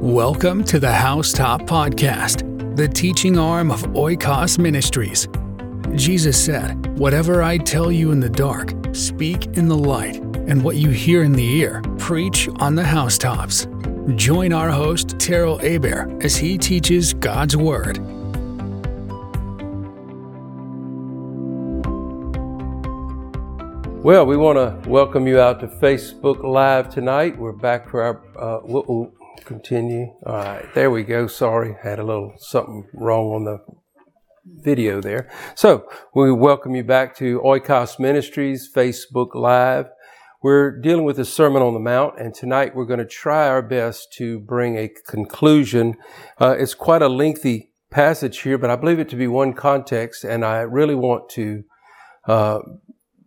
Welcome to the Housetop Podcast, the teaching arm of Oikos Ministries. Jesus said, Whatever I tell you in the dark, speak in the light, and what you hear in the ear, preach on the housetops. Join our host, Terrell Aber, as he teaches God's Word. Well, we want to welcome you out to Facebook Live tonight. We're back for our, uh, continue. All right, there we go. Sorry, had a little something wrong on the video there. So, we welcome you back to Oikos Ministries Facebook Live. We're dealing with the Sermon on the Mount, and tonight we're going to try our best to bring a conclusion. Uh, it's quite a lengthy passage here, but I believe it to be one context, and I really want to uh,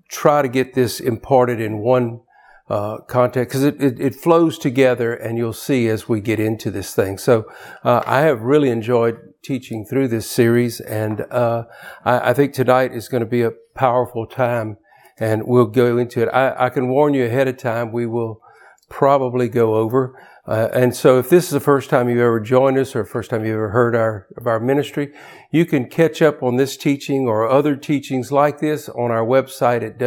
try to get this imparted in one uh, context because it, it, it, flows together and you'll see as we get into this thing. So uh, I have really enjoyed teaching through this series and uh, I, I, think tonight is going to be a powerful time and we'll go into it. I, I can warn you ahead of time, we will probably go over. Uh, and so if this is the first time you've ever joined us or first time you've ever heard our, of our ministry, you can catch up on this teaching or other teachings like this on our website at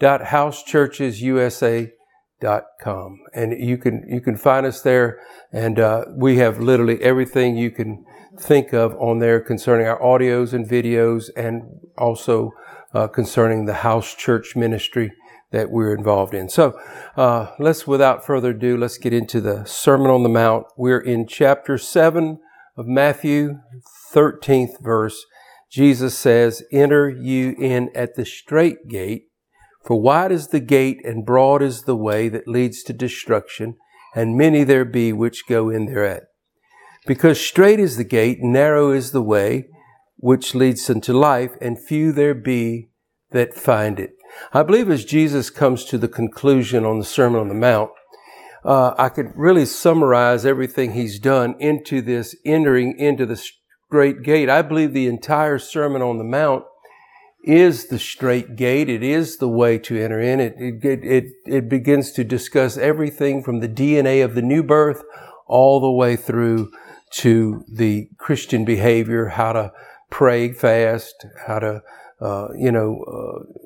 www.housechurchesusa.com. And you can, you can find us there and, uh, we have literally everything you can think of on there concerning our audios and videos and also, uh, concerning the house church ministry that we're involved in. So uh, let's, without further ado, let's get into the Sermon on the Mount. We're in chapter 7 of Matthew, 13th verse. Jesus says, Enter you in at the straight gate, for wide is the gate and broad is the way that leads to destruction, and many there be which go in thereat. Because straight is the gate, narrow is the way which leads unto life, and few there be that find it. I believe as Jesus comes to the conclusion on the Sermon on the Mount, uh, I could really summarize everything he's done into this entering into the straight gate. I believe the entire Sermon on the Mount is the straight gate. It is the way to enter in. It, it, it, it begins to discuss everything from the DNA of the new birth all the way through to the Christian behavior, how to pray, fast, how to, uh, you know, uh,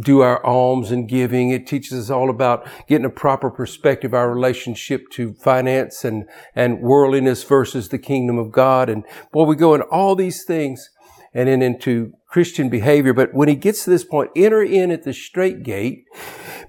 do our alms and giving. It teaches us all about getting a proper perspective, our relationship to finance and, and worldliness versus the kingdom of God. And boy, we go in all these things and then into Christian behavior. But when he gets to this point, enter in at the straight gate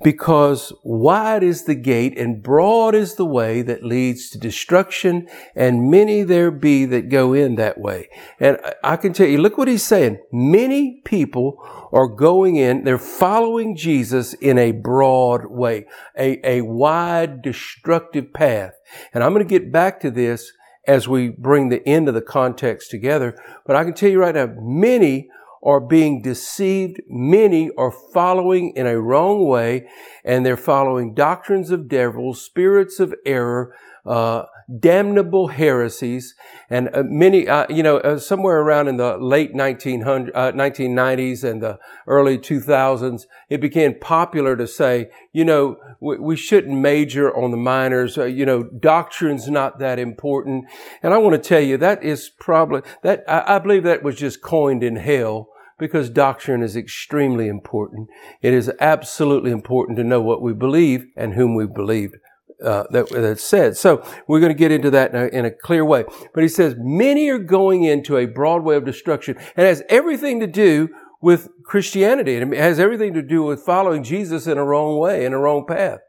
because wide is the gate and broad is the way that leads to destruction and many there be that go in that way. And I can tell you, look what he's saying. Many people are going in, they're following Jesus in a broad way, a, a wide destructive path. And I'm going to get back to this as we bring the end of the context together. But I can tell you right now, many are being deceived. Many are following in a wrong way and they're following doctrines of devils, spirits of error, uh, damnable heresies, and uh, many, uh, you know, uh, somewhere around in the late 1900, 1990s uh, and the early 2000s, it became popular to say, you know, we, we shouldn't major on the minors. Uh, you know, doctrine's not that important. And I want to tell you that is probably that I, I believe that was just coined in hell because doctrine is extremely important. It is absolutely important to know what we believe and whom we believe uh, that, that's said. So we're going to get into that in a, in a, clear way. But he says, many are going into a broad way of destruction and has everything to do with Christianity. It has everything to do with following Jesus in a wrong way, in a wrong path.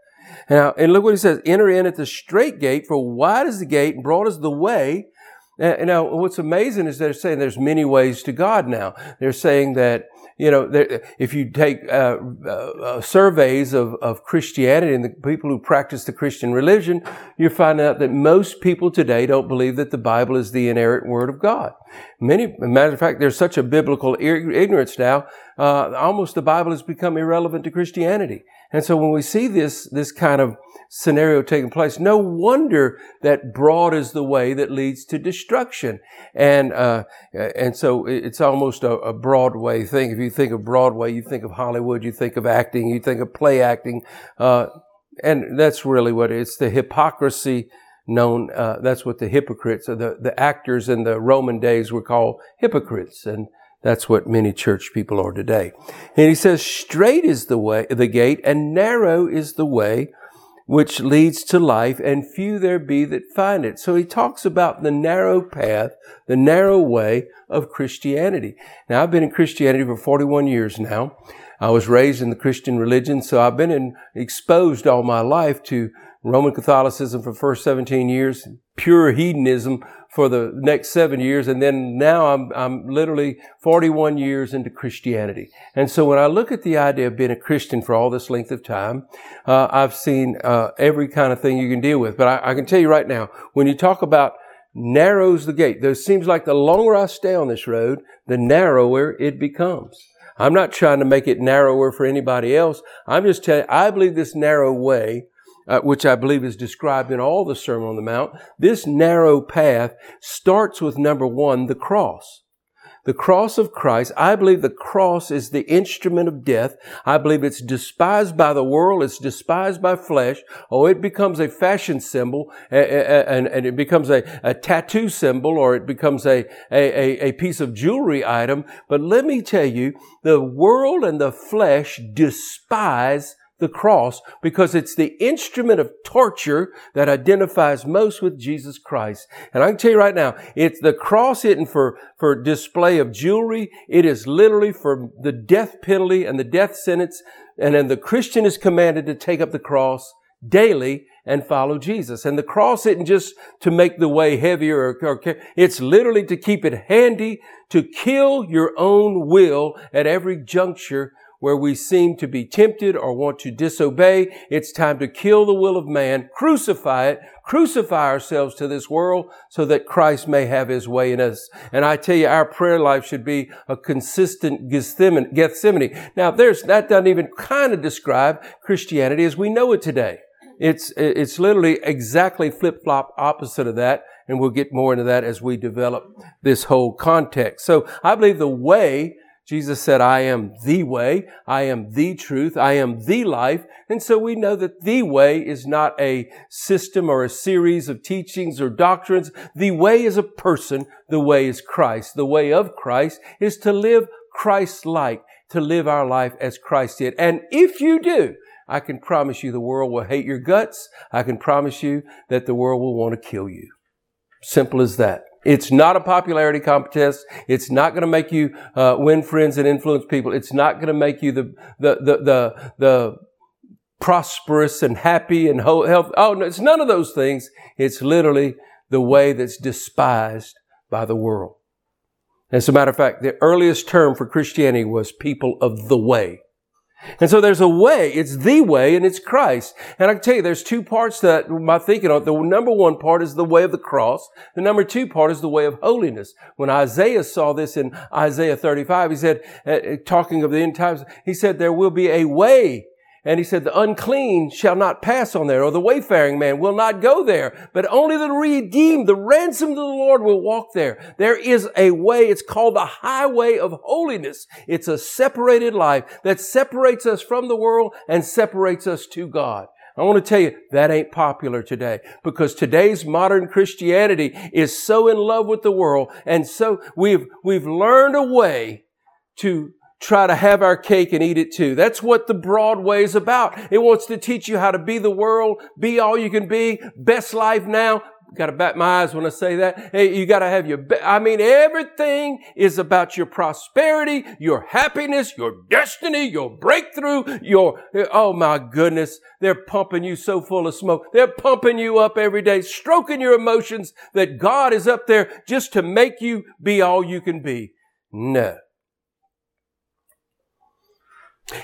Now, and look what he says, enter in at the straight gate, for wide is the gate and broad is the way. Now, what's amazing is they're saying there's many ways to God now. They're saying that you know, there, if you take uh, uh, uh, surveys of, of Christianity and the people who practice the Christian religion, you find out that most people today don't believe that the Bible is the inerrant Word of God. Many, matter of fact, there's such a biblical ignorance now, uh, almost the Bible has become irrelevant to Christianity. And so when we see this, this kind of scenario taking place. No wonder that broad is the way that leads to destruction. And, uh, and so it's almost a, a, Broadway thing. If you think of Broadway, you think of Hollywood, you think of acting, you think of play acting. Uh, and that's really what it is. The hypocrisy known, uh, that's what the hypocrites, the, the actors in the Roman days were called hypocrites. And that's what many church people are today. And he says, straight is the way, the gate, and narrow is the way which leads to life, and few there be that find it. So he talks about the narrow path, the narrow way of Christianity. Now, I've been in Christianity for 41 years now. I was raised in the Christian religion, so I've been in, exposed all my life to Roman Catholicism for the first 17 years, pure hedonism for the next seven years, and then now I'm, I'm literally 41 years into Christianity. And so when I look at the idea of being a Christian for all this length of time, uh, I've seen uh, every kind of thing you can deal with. But I, I can tell you right now, when you talk about narrows the gate, there seems like the longer I stay on this road, the narrower it becomes. I'm not trying to make it narrower for anybody else. I'm just telling I believe this narrow way, uh, which I believe is described in all the Sermon on the Mount, this narrow path starts with number one, the cross the cross of Christ, I believe the cross is the instrument of death. I believe it's despised by the world. It's despised by flesh. Oh, it becomes a fashion symbol and, it becomes a, a tattoo symbol or it becomes a, a, a piece of jewelry item. But let me tell you, the world and the flesh despise the cross because it's the instrument of torture that identifies most with Jesus Christ. And I can tell you right now, it's the cross isn't for, for display of jewelry. It is literally for the death penalty and the death sentence. And then the Christian is commanded to take up the cross daily and follow Jesus. And the cross isn't just to make the way heavier or, or, it's literally to keep it handy to kill your own will at every juncture where we seem to be tempted or want to disobey. It's time to kill the will of man, crucify it, crucify ourselves to this world so that Christ may have his way in us. And I tell you, our prayer life should be a consistent Gethsemane. Now, there's, that doesn't even kind of describe Christianity as we know it today. It's, it's literally exactly flip-flop opposite of that. And we'll get more into that as we develop this whole context. So I believe the way Jesus said, I am the way, I am the truth, I am the life. And so we know that the way is not a system or a series of teachings or doctrines. The way is a person. The way is Christ. The way of Christ is to live Christ-like, to live our life as Christ did. And if you do, I can promise you the world will hate your guts. I can promise you that the world will want to kill you. Simple as that. It's not a popularity contest. It's not going to make you uh, win friends and influence people. It's not going to make you the the the the, the prosperous and happy and health. Oh, no, it's none of those things. It's literally the way that's despised by the world. As a matter of fact, the earliest term for Christianity was people of the way. And so there's a way, it's the way, and it's Christ. And I can tell you, there's two parts that my thinking of. The number one part is the way of the cross. The number two part is the way of holiness. When Isaiah saw this in Isaiah 35, he said, uh, talking of the end times, he said, there will be a way and he said, the unclean shall not pass on there, or the wayfaring man will not go there, but only the redeemed, the ransomed of the Lord will walk there. There is a way, it's called the highway of holiness. It's a separated life that separates us from the world and separates us to God. I want to tell you, that ain't popular today because today's modern Christianity is so in love with the world and so we've, we've learned a way to try to have our cake and eat it too. That's what the Broadway is about. It wants to teach you how to be the world, be all you can be, best life now. Got to bat my eyes when I say that. Hey, you got to have your, be- I mean, everything is about your prosperity, your happiness, your destiny, your breakthrough, your, oh my goodness. They're pumping you so full of smoke. They're pumping you up every day, stroking your emotions that God is up there just to make you be all you can be. No.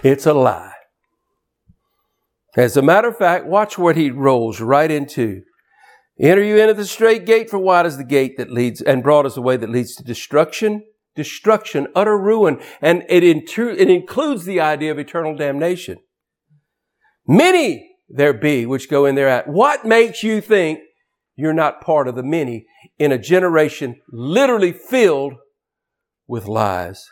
It's a lie. As a matter of fact, watch what he rolls right into. Enter you into the straight gate, for wide is the gate that leads, and broad is the way that leads to destruction, destruction, utter ruin, and it, inter- it includes the idea of eternal damnation. Many there be which go in there at. What makes you think you're not part of the many in a generation literally filled with lies?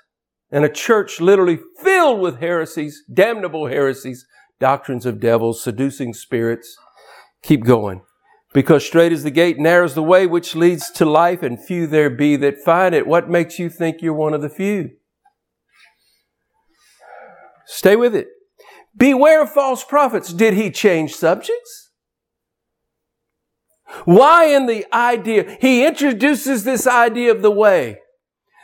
And a church literally filled with heresies, damnable heresies, doctrines of devils, seducing spirits. Keep going. Because straight is the gate, narrow is the way which leads to life, and few there be that find it. What makes you think you're one of the few? Stay with it. Beware of false prophets. Did he change subjects? Why in the idea? He introduces this idea of the way.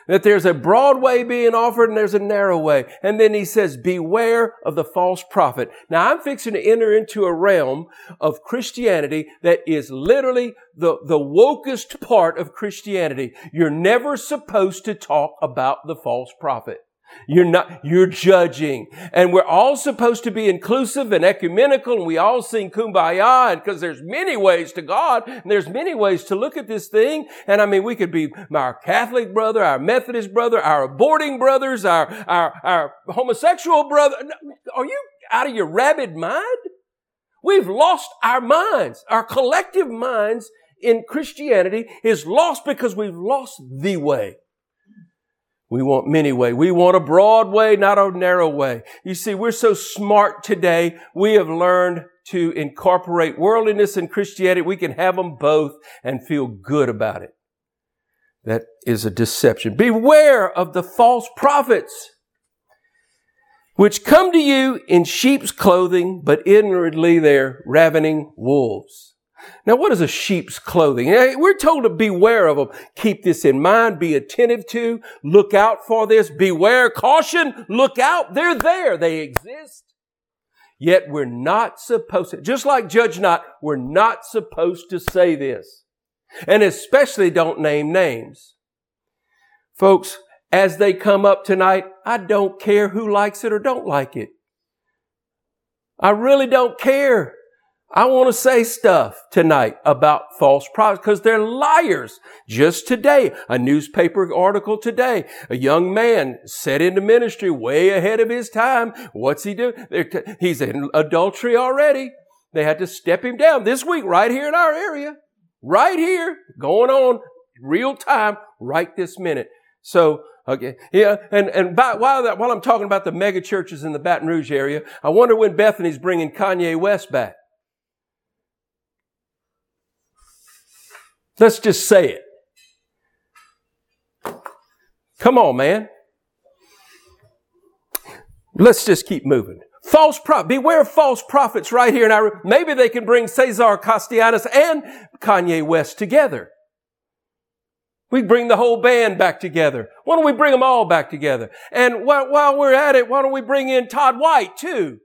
That there's a broad way being offered and there's a narrow way. And then he says, beware of the false prophet. Now I'm fixing to enter into a realm of Christianity that is literally the, the wokest part of Christianity. You're never supposed to talk about the false prophet. You're not, you're judging. And we're all supposed to be inclusive and ecumenical and we all sing kumbaya because there's many ways to God and there's many ways to look at this thing. And I mean, we could be our Catholic brother, our Methodist brother, our aborting brothers, our, our, our homosexual brother. Are you out of your rabid mind? We've lost our minds. Our collective minds in Christianity is lost because we've lost the way. We want many way. We want a broad way, not a narrow way. You see, we're so smart today. We have learned to incorporate worldliness and Christianity. We can have them both and feel good about it. That is a deception. Beware of the false prophets, which come to you in sheep's clothing, but inwardly they're ravening wolves. Now, what is a sheep's clothing? We're told to beware of them. Keep this in mind. Be attentive to. Look out for this. Beware. Caution. Look out. They're there. They exist. Yet we're not supposed to, just like judge not, we're not supposed to say this. And especially don't name names. Folks, as they come up tonight, I don't care who likes it or don't like it. I really don't care. I want to say stuff tonight about false prophets because they're liars. Just today, a newspaper article today, a young man set into ministry way ahead of his time. What's he do? He's in adultery already. They had to step him down this week right here in our area. Right here, going on real time, right this minute. So, okay, yeah, and, and by, while, that, while I'm talking about the mega churches in the Baton Rouge area, I wonder when Bethany's bringing Kanye West back. Let's just say it. Come on, man. Let's just keep moving. False prophet. Beware of false prophets right here. Now, maybe they can bring Cesar Castellanos and Kanye West together. We bring the whole band back together. Why don't we bring them all back together? And while we're at it, why don't we bring in Todd White too?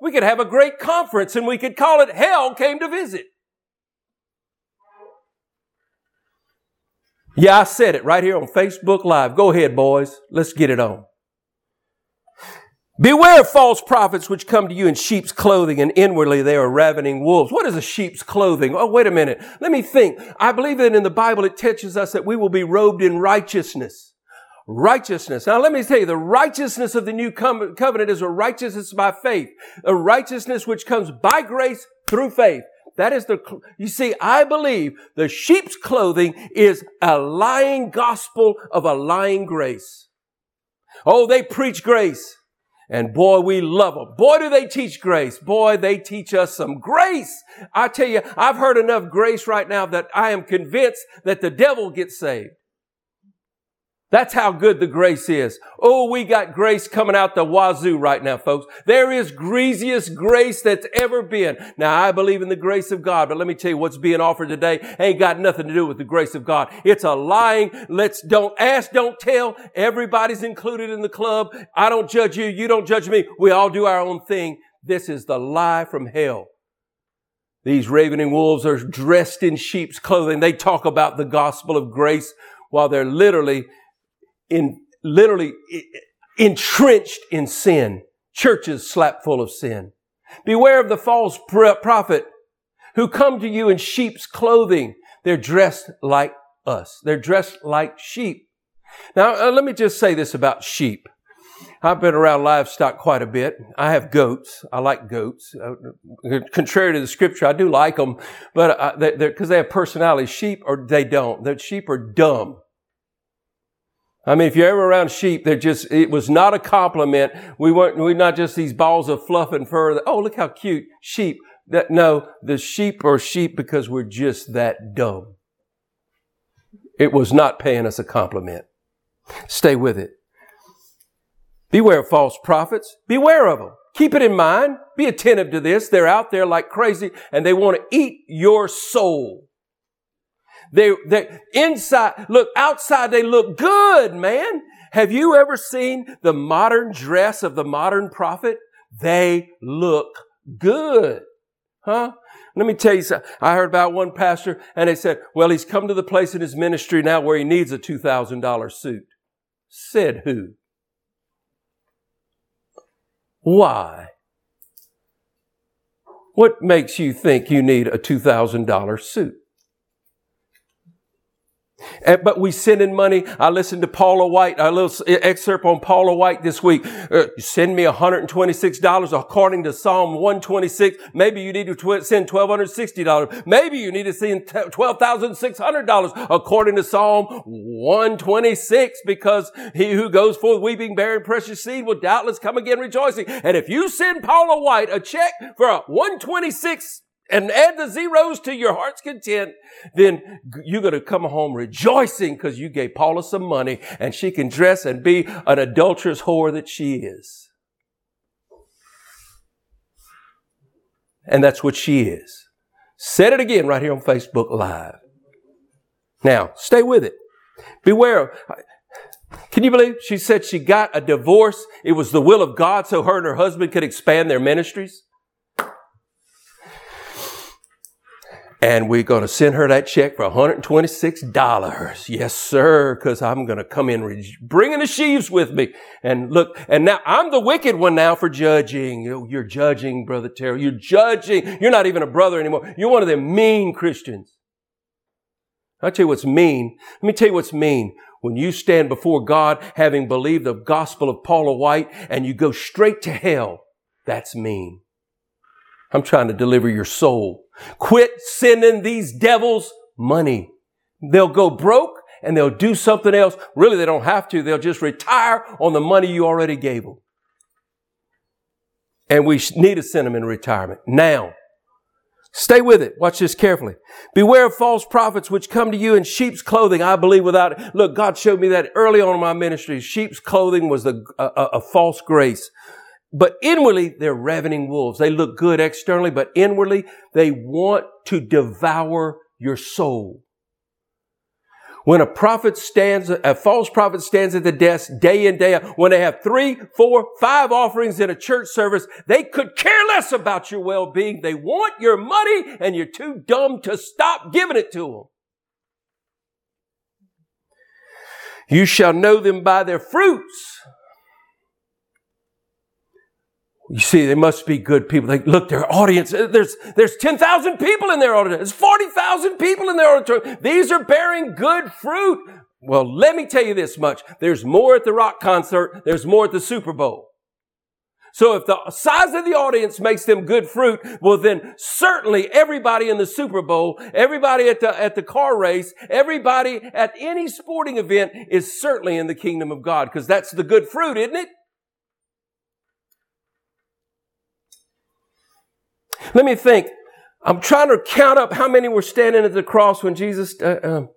We could have a great conference and we could call it Hell Came to Visit. Yeah, I said it right here on Facebook Live. Go ahead, boys. Let's get it on. Beware of false prophets which come to you in sheep's clothing and inwardly they are ravening wolves. What is a sheep's clothing? Oh, wait a minute. Let me think. I believe that in the Bible it teaches us that we will be robed in righteousness. Righteousness. Now let me tell you, the righteousness of the new covenant is a righteousness by faith. A righteousness which comes by grace through faith. That is the, you see, I believe the sheep's clothing is a lying gospel of a lying grace. Oh, they preach grace. And boy, we love them. Boy, do they teach grace. Boy, they teach us some grace. I tell you, I've heard enough grace right now that I am convinced that the devil gets saved. That's how good the grace is. Oh, we got grace coming out the wazoo right now, folks. There is greasiest grace that's ever been. Now, I believe in the grace of God, but let me tell you what's being offered today ain't got nothing to do with the grace of God. It's a lying, let's don't ask, don't tell. Everybody's included in the club. I don't judge you. You don't judge me. We all do our own thing. This is the lie from hell. These ravening wolves are dressed in sheep's clothing. They talk about the gospel of grace while they're literally in literally entrenched in sin. Churches slapped full of sin. Beware of the false prophet who come to you in sheep's clothing. They're dressed like us. They're dressed like sheep. Now, uh, let me just say this about sheep. I've been around livestock quite a bit. I have goats. I like goats. Uh, contrary to the scripture, I do like them, but because uh, they, have personality. Sheep or they don't. The sheep are dumb. I mean, if you're ever around sheep, they're just, it was not a compliment. We weren't, we're not just these balls of fluff and fur. That, oh, look how cute. Sheep. That, no, the sheep are sheep because we're just that dumb. It was not paying us a compliment. Stay with it. Beware of false prophets. Beware of them. Keep it in mind. Be attentive to this. They're out there like crazy and they want to eat your soul. They, they, inside, look, outside they look good, man. Have you ever seen the modern dress of the modern prophet? They look good. Huh? Let me tell you something. I heard about one pastor and they said, well, he's come to the place in his ministry now where he needs a $2,000 suit. Said who? Why? What makes you think you need a $2,000 suit? But we send in money. I listened to Paula White, a little excerpt on Paula White this week. Uh, send me $126 according to Psalm 126. Maybe you need to tw- send $1,260. Maybe you need to send $12,600 according to Psalm 126 because he who goes forth weeping, bearing precious seed will doubtless come again rejoicing. And if you send Paula White a check for a 126 and add the zeros to your heart's content, then you're going to come home rejoicing because you gave Paula some money and she can dress and be an adulterous whore that she is. And that's what she is. Said it again right here on Facebook Live. Now, stay with it. Beware. Can you believe she said she got a divorce? It was the will of God so her and her husband could expand their ministries. And we're going to send her that check for $126. Yes, sir, because I'm going to come in re- bringing the sheaves with me. And look, and now I'm the wicked one now for judging. You're judging, Brother Terry. You're judging. You're not even a brother anymore. You're one of them mean Christians. I'll tell you what's mean. Let me tell you what's mean. When you stand before God having believed the gospel of Paula White and you go straight to hell, that's mean. I'm trying to deliver your soul. Quit sending these devils money. They'll go broke and they'll do something else. Really, they don't have to. They'll just retire on the money you already gave them. And we need to send them in retirement now. Stay with it. Watch this carefully. Beware of false prophets which come to you in sheep's clothing. I believe without it. Look, God showed me that early on in my ministry. Sheep's clothing was a, a, uh, uh, a false grace. But inwardly, they're ravening wolves. They look good externally, but inwardly, they want to devour your soul. When a prophet stands, a false prophet stands at the desk day in, day out, when they have three, four, five offerings in a church service, they could care less about your well-being. They want your money and you're too dumb to stop giving it to them. You shall know them by their fruits. You see, they must be good people. They look, their audience, there's, there's 10,000 people in their auditorium. There's 40,000 people in their auditorium. These are bearing good fruit. Well, let me tell you this much. There's more at the rock concert. There's more at the Super Bowl. So if the size of the audience makes them good fruit, well then certainly everybody in the Super Bowl, everybody at the, at the car race, everybody at any sporting event is certainly in the kingdom of God because that's the good fruit, isn't it? Let me think. I'm trying to count up how many were standing at the cross when Jesus. Uh, um,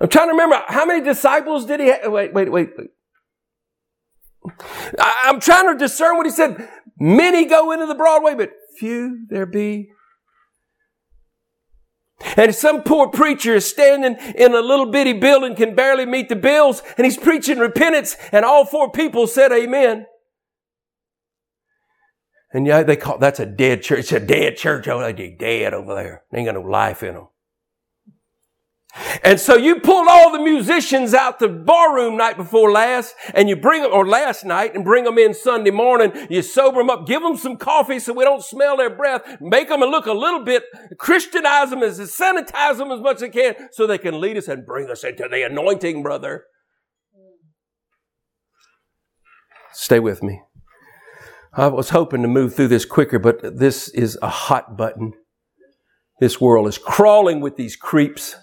I'm trying to remember how many disciples did he have? Wait, wait, wait, wait. I, I'm trying to discern what he said. Many go into the broad way, but few there be. And some poor preacher is standing in a little bitty building, can barely meet the bills, and he's preaching repentance, and all four people said amen. And yeah, they call that's a dead church. It's a dead church. Oh, they dead over there. They ain't got no life in them. And so you pulled all the musicians out the barroom night before last, and you bring them, or last night, and bring them in Sunday morning. You sober them up, give them some coffee so we don't smell their breath, make them look a little bit, Christianize them as sanitize them as much as they can, so they can lead us and bring us into the anointing, brother. Stay with me. I was hoping to move through this quicker, but this is a hot button. This world is crawling with these creeps,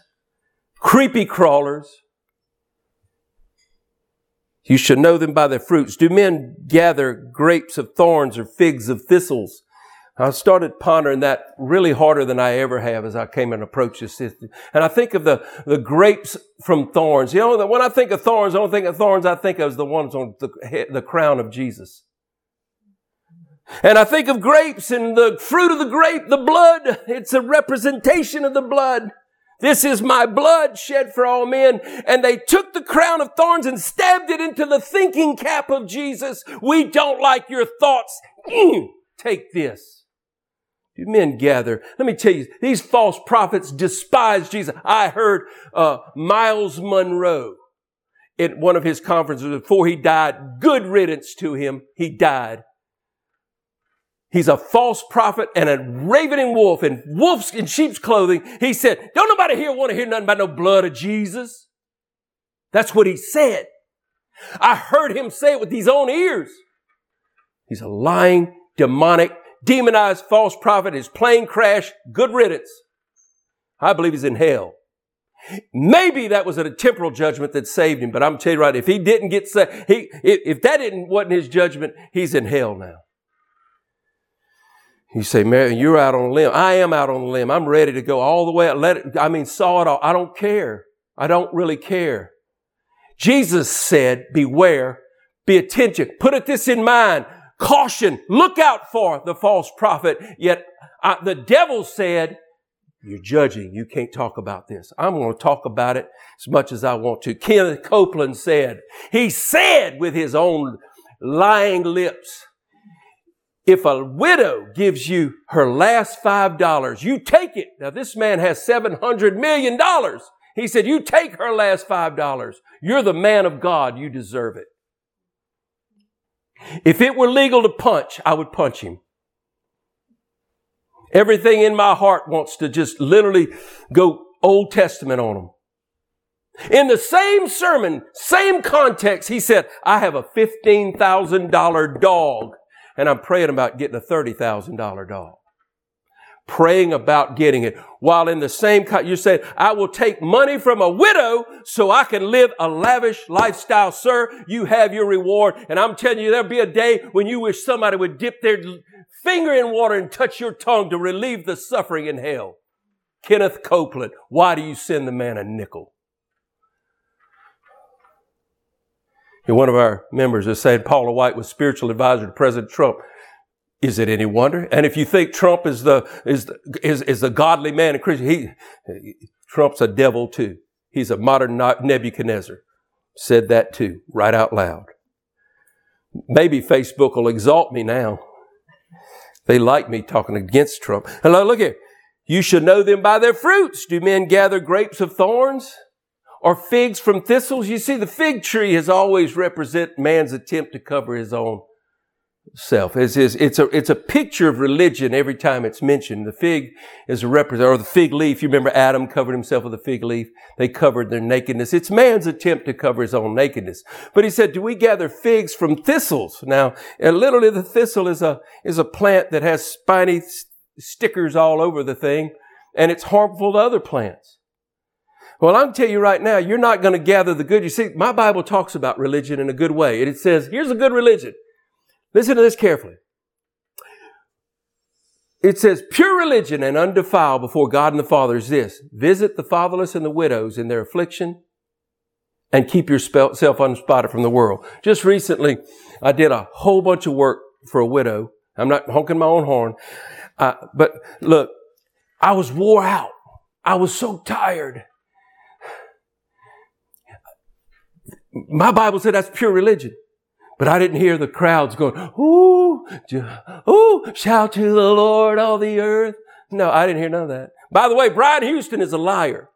creepy crawlers. You should know them by their fruits. Do men gather grapes of thorns or figs of thistles? I started pondering that really harder than I ever have as I came and approached this system. And I think of the, the grapes from thorns. You know, when I think of thorns, I don't think of thorns I think of the ones on the, the crown of Jesus. And I think of grapes and the fruit of the grape, the blood. It's a representation of the blood. This is my blood shed for all men. And they took the crown of thorns and stabbed it into the thinking cap of Jesus. We don't like your thoughts. Take this Do men gather. Let me tell you, these false prophets despise Jesus. I heard uh, Myles Munroe at one of his conferences before he died. Good riddance to him. He died. He's a false prophet and a ravening wolf in wolf's in sheep's clothing. He said, don't nobody here want to hear nothing about no blood of Jesus. That's what he said. I heard him say it with his own ears. He's a lying, demonic, demonized false prophet, his plane crashed, good riddance. I believe he's in hell. Maybe that was a temporal judgment that saved him, but I'm telling you right, if he didn't get saved, he, if that didn't, wasn't his judgment, he's in hell now. You say, Mary, you're out on a limb. I am out on a limb. I'm ready to go all the way. Let it, I mean, saw it all. I don't care. I don't really care. Jesus said, beware, be attention. Put it this in mind. Caution, look out for the false prophet. Yet uh, the devil said, you're judging. You can't talk about this. I'm going to talk about it as much as I want to. Kenneth Copeland said, he said with his own lying lips, if a widow gives you her last five dollars, you take it. Now this man has seven hundred million dollars. He said, you take her last five dollars. You're the man of God. You deserve it. If it were legal to punch, I would punch him. Everything in my heart wants to just literally go Old Testament on him. In the same sermon, same context, he said, I have a $15,000 dog and I'm praying about getting a $30,000 dog praying about getting it. While in the same, cut, you said, I will take money from a widow so I can live a lavish lifestyle. Sir, you have your reward. And I'm telling you, there'll be a day when you wish somebody would dip their finger in water and touch your tongue to relieve the suffering in hell. Kenneth Copeland, why do you send the man a nickel? And one of our members has said Paula White was spiritual advisor to President Trump. Is it any wonder? And if you think Trump is the, is, the, is, is the godly man and Christian, he, Trump's a devil too. He's a modern Nebuchadnezzar. Said that too, right out loud. Maybe Facebook will exalt me now. They like me talking against Trump. Hello, look here. You should know them by their fruits. Do men gather grapes of thorns or figs from thistles? You see, the fig tree has always represent man's attempt to cover his own self. It's, it's, it's, a, it's a picture of religion every time it's mentioned. The fig is a representative, or the fig leaf. You remember Adam covered himself with a fig leaf. They covered their nakedness. It's man's attempt to cover his own nakedness. But he said, do we gather figs from thistles? Now, literally the thistle is a, is a plant that has spiny stickers all over the thing, and it's harmful to other plants. Well, I'm tell you right now, you're not going to gather the good. You see, my Bible talks about religion in a good way. And it says, here's a good religion. Listen to this carefully. It says, pure religion and undefiled before God and the Father is this. Visit the fatherless and the widows in their affliction and keep yourself unspotted from the world. Just recently, I did a whole bunch of work for a widow. I'm not honking my own horn. Uh, but look, I was wore out. I was so tired. My Bible said that's pure religion. But I didn't hear the crowds going, ooh, ooh, shout to the Lord, all the earth. No, I didn't hear none of that. By the way, Brian Houston is a liar.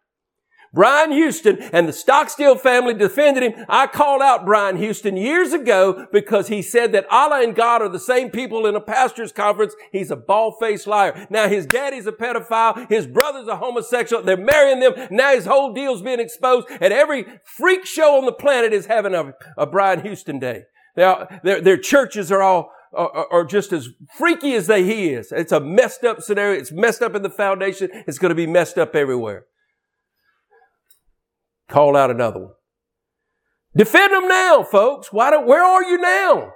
Brian Houston and the Stockstill family defended him. I called out Brian Houston years ago because he said that Allah and God are the same people in a pastor's conference. He's a bald-faced liar. Now his daddy's a pedophile. His brother's a homosexual. They're marrying them. Now his whole deal's being exposed. And every freak show on the planet is having a, a Brian Houston day. Are, their, their churches are all are, just as freaky as they he is. It's a messed up scenario. It's messed up in the foundation. It's going to be messed up everywhere. Call out another one. Defend them now, folks. Why don't, where are you now?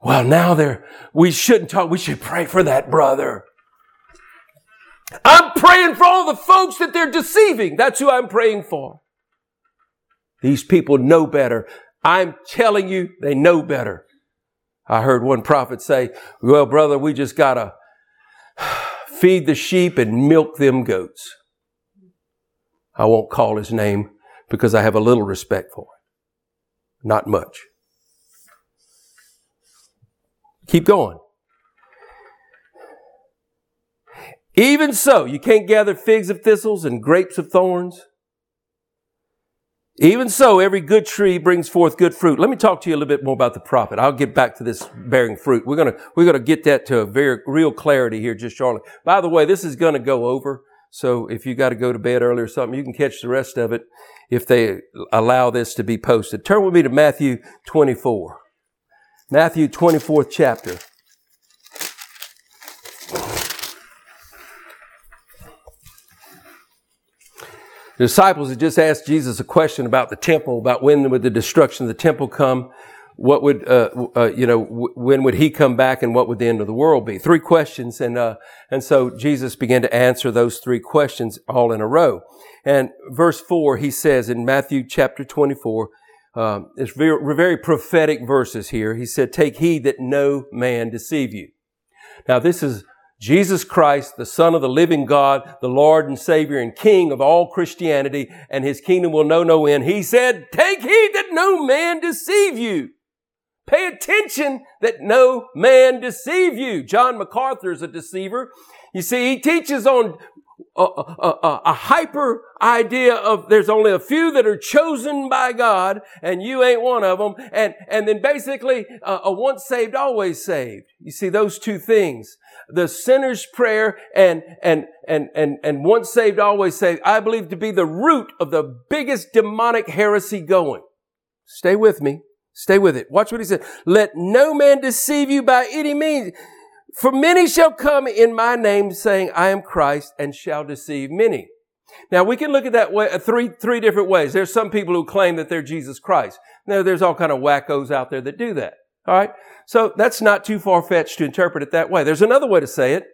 Well, now there, we shouldn't talk. We should pray for that brother. I'm praying for all the folks that they're deceiving. That's who I'm praying for. These people know better. I'm telling you, they know better. I heard one prophet say, well, brother, we just gotta feed the sheep and milk them goats. I won't call his name because I have a little respect for him. Not much. Keep going. Even so, you can't gather figs of thistles and grapes of thorns. Even so, every good tree brings forth good fruit. Let me talk to you a little bit more about the prophet. I'll get back to this bearing fruit. We're gonna, we're gonna get that to a very real clarity here just shortly. By the way, this is gonna go over. So if you got to go to bed early or something, you can catch the rest of it if they allow this to be posted. Turn with me to Matthew 24. Matthew 24th chapter. The disciples had just asked Jesus a question about the temple, about when would the destruction of the temple come, what would, uh, uh, you know, w- when would he come back and what would the end of the world be? Three questions. And, uh, and so Jesus began to answer those three questions all in a row. And verse four, he says in Matthew chapter 24, um, it's very, very prophetic verses here. He said, take heed that no man deceive you. Now this is Jesus Christ, the Son of the living God, the Lord and Savior and King of all Christianity, and His kingdom will know no end. He said, take heed that no man deceive you. Pay attention that no man deceive you. John MacArthur is a deceiver. You see, he teaches on a, a, a, hyper idea of there's only a few that are chosen by God and you ain't one of them. And, and then basically uh, a once saved, always saved. You see those two things. The sinner's prayer and, and, and, and, and once saved, always saved, I believe to be the root of the biggest demonic heresy going. Stay with me. Stay with it. Watch what he said. Let no man deceive you by any means. For many shall come in my name saying, I am Christ and shall deceive many. Now we can look at that way, uh, three, three different ways. There's some people who claim that they're Jesus Christ. Now there's all kind of wackos out there that do that. All right. So that's not too far fetched to interpret it that way. There's another way to say it.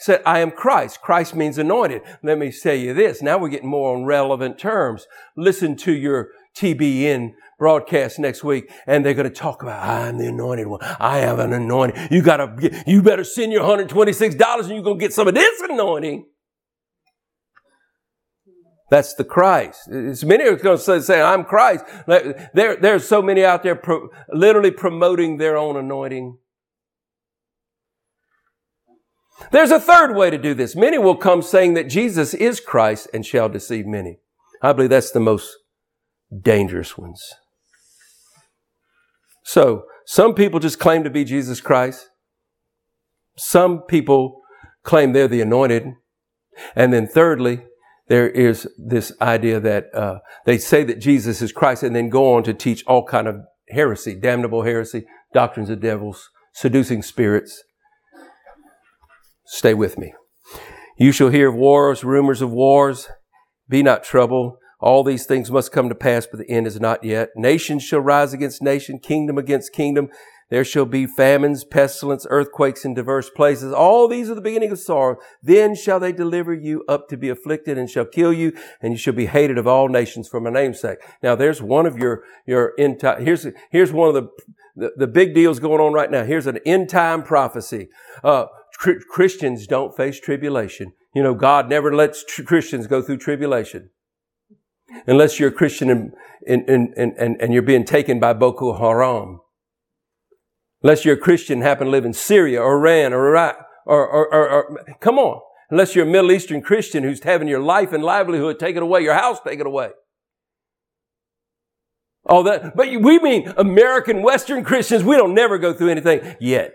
Said, I am Christ. Christ means anointed. Let me say you this. Now we're getting more on relevant terms. Listen to your TBN broadcast next week and they're going to talk about, I'm the anointed one. I have an anointing. You gotta, you better send your $126 and you're going to get some of this anointing. That's the Christ. It's many are going to say, say I'm Christ. There, there's so many out there pro, literally promoting their own anointing. There's a third way to do this. Many will come saying that Jesus is Christ and shall deceive many. I believe that's the most dangerous ones. So, some people just claim to be Jesus Christ. Some people claim they're the anointed. And then thirdly, there is this idea that uh, they say that Jesus is Christ and then go on to teach all kind of heresy, damnable heresy, doctrines of devils, seducing spirits. Stay with me. You shall hear of wars, rumors of wars. Be not troubled. All these things must come to pass, but the end is not yet. Nations shall rise against nation, kingdom against kingdom. There shall be famines, pestilence, earthquakes in diverse places. All these are the beginning of sorrow. Then shall they deliver you up to be afflicted and shall kill you, and you shall be hated of all nations for my name's sake. Now there's one of your, your end time, here's, here's one of the, the, the big deals going on right now. Here's an end time prophecy. Uh, Christians don't face tribulation. You know, God never lets tr- Christians go through tribulation unless you're a Christian and, and, and, and, and you're being taken by Boko Haram. Unless you're a Christian, happen to live in Syria or Iran or Iraq or, or, or, or come on. Unless you're a Middle Eastern Christian who's having your life and livelihood taken away, your house taken away. All that, but we mean American Western Christians, we don't never go through anything yet.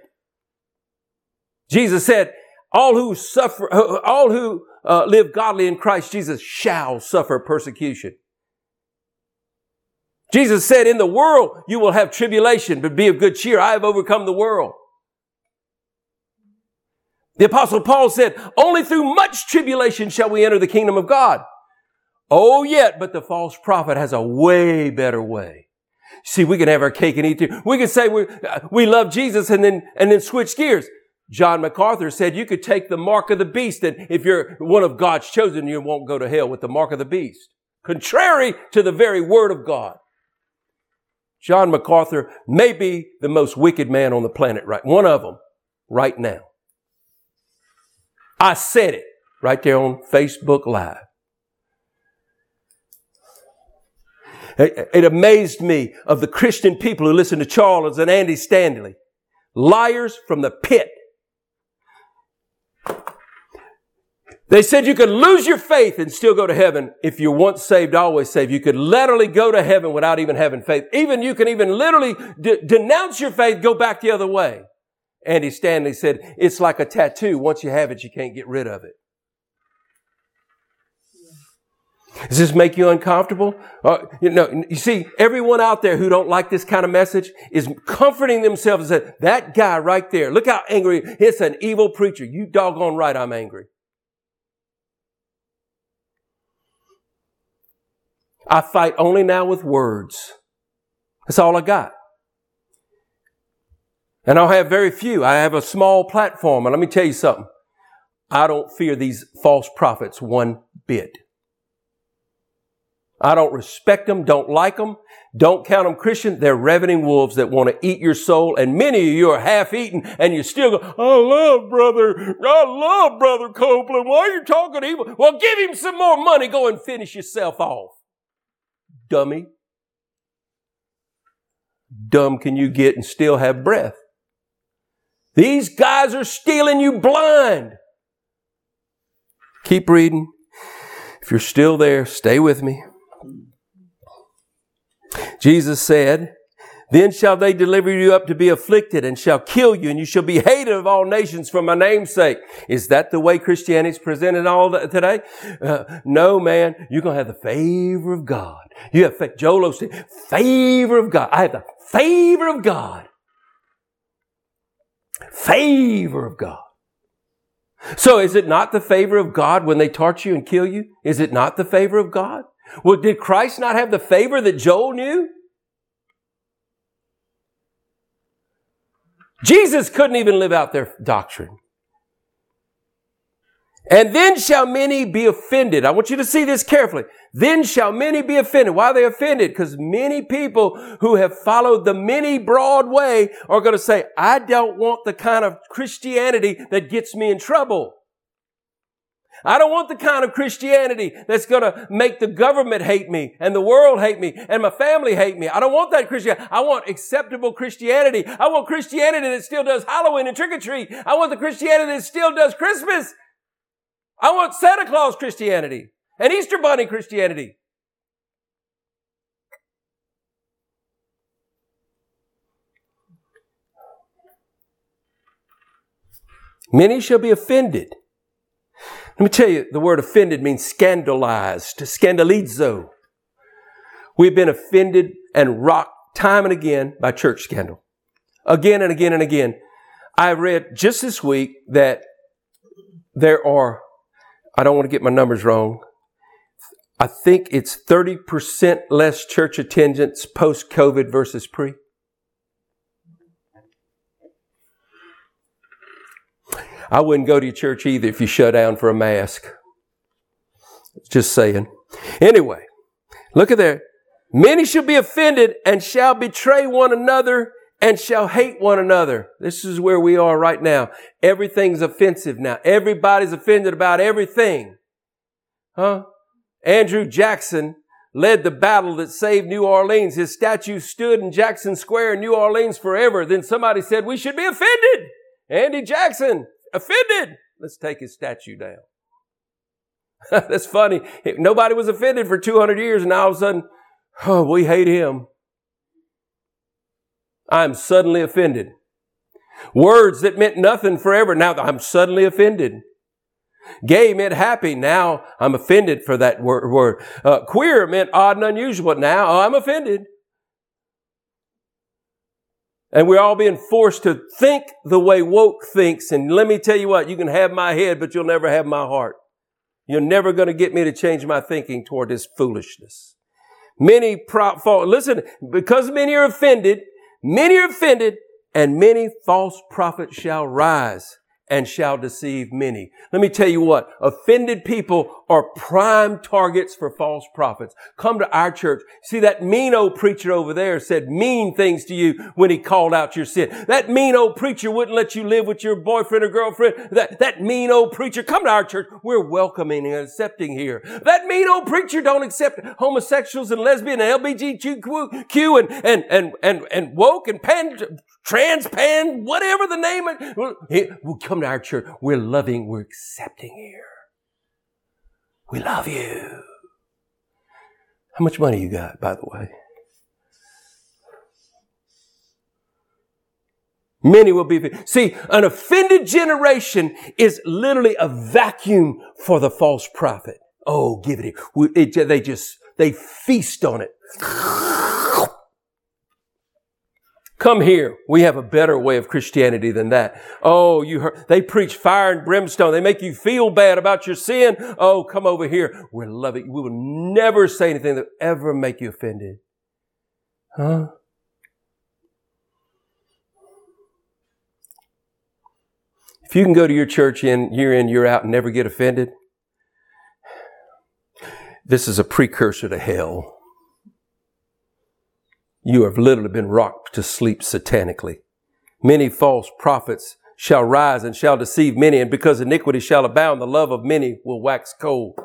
Jesus said, all who suffer, all who uh, live godly in Christ Jesus shall suffer persecution. Jesus said, in the world you will have tribulation, but be of good cheer. I have overcome the world. The apostle Paul said, only through much tribulation shall we enter the kingdom of God. Oh, yet, but the false prophet has a way better way. See, we can have our cake and eat it. We can say we, we love Jesus and then, and then switch gears. John MacArthur said you could take the mark of the beast and if you're one of God's chosen, you won't go to hell with the mark of the beast. Contrary to the very word of God. John MacArthur may be the most wicked man on the planet, right? One of them right now. I said it right there on Facebook Live. It amazed me of the Christian people who listen to Charles and Andy Stanley. Liars from the pit. They said you could lose your faith and still go to heaven if you're once saved, always saved. You could literally go to heaven without even having faith. Even you can even literally de- denounce your faith, go back the other way. Andy Stanley said, it's like a tattoo. Once you have it, you can't get rid of it. Does this make you uncomfortable? Uh, you know, you see, everyone out there who don't like this kind of message is comforting themselves and that guy right there, look how angry, it's an evil preacher. You doggone right I'm angry. I fight only now with words. That's all I got. And I'll have very few. I have a small platform. And let me tell you something. I don't fear these false prophets one bit. I don't respect them, don't like them, don't count them Christian. They're ravening wolves that want to eat your soul. And many of you are half eaten and you still go, I love brother, I love brother Copeland. Why are you talking evil? Well, give him some more money. Go and finish yourself off. Dummy. Dumb can you get and still have breath? These guys are stealing you blind. Keep reading. If you're still there, stay with me. Jesus said, then shall they deliver you up to be afflicted and shall kill you and you shall be hated of all nations for my name's sake. Is that the way Christianity is presented all today? Uh, no, man. You're going to have the favor of God. You have, Joel said, favor of God. I have the favor of God. Favor of God. So is it not the favor of God when they torture you and kill you? Is it not the favor of God? Well, did Christ not have the favor that Joel knew? Jesus couldn't even live out their doctrine. And then shall many be offended. I want you to see this carefully. Then shall many be offended. Why are they offended? Because many people who have followed the many broad way are going to say, I don't want the kind of Christianity that gets me in trouble. I don't want the kind of Christianity that's going to make the government hate me and the world hate me and my family hate me. I don't want that Christianity. I want acceptable Christianity. I want Christianity that still does Halloween and trick or treat. I want the Christianity that still does Christmas. I want Santa Claus Christianity and Easter Bunny Christianity. Many shall be offended let me tell you, the word offended means scandalized, scandalizo. We've been offended and rocked time and again by church scandal. Again and again and again. I read just this week that there are, I don't want to get my numbers wrong, I think it's 30% less church attendance post COVID versus pre. I wouldn't go to your church either if you shut down for a mask. Just saying. Anyway, look at there. Many shall be offended and shall betray one another and shall hate one another. This is where we are right now. Everything's offensive now. Everybody's offended about everything. Huh? Andrew Jackson led the battle that saved New Orleans. His statue stood in Jackson Square in New Orleans forever. Then somebody said, we should be offended. Andy Jackson offended. Let's take his statue down. That's funny. Nobody was offended for 200 years and now all of a sudden, oh, we hate him. I'm suddenly offended. Words that meant nothing forever. Now I'm suddenly offended. Gay meant happy. Now I'm offended for that word. Uh, queer meant odd and unusual. Now I'm offended. And we're all being forced to think the way woke thinks. And let me tell you what, you can have my head, but you'll never have my heart. You're never going to get me to change my thinking toward this foolishness. Many pro- fall, listen, because many are offended, many are offended, and many false prophets shall rise and shall deceive many. Let me tell you what, offended people are prime targets for false prophets. Come to our church. See that mean old preacher over there said mean things to you when he called out your sin. That mean old preacher wouldn't let you live with your boyfriend or girlfriend. That, that mean old preacher, come to our church. We're welcoming and accepting here. That mean old preacher don't accept homosexuals and lesbian and LGBTQ and, and, and, and, and woke and pan, trans pan, whatever the name is. Well, come to our church. We're loving, we're accepting here. We love you. How much money you got, by the way? Many will be. See, an offended generation is literally a vacuum for the false prophet. Oh, give it they just, they feast on it. Come here. We have a better way of Christianity than that. Oh, you heard, they preach fire and brimstone. They make you feel bad about your sin. Oh, come over here. We're loving. We will never say anything that ever make you offended. Huh? If you can go to your church in year in, year out and never get offended, this is a precursor to hell you have literally been rocked to sleep satanically. Many false prophets shall rise and shall deceive many, and because iniquity shall abound, the love of many will wax cold.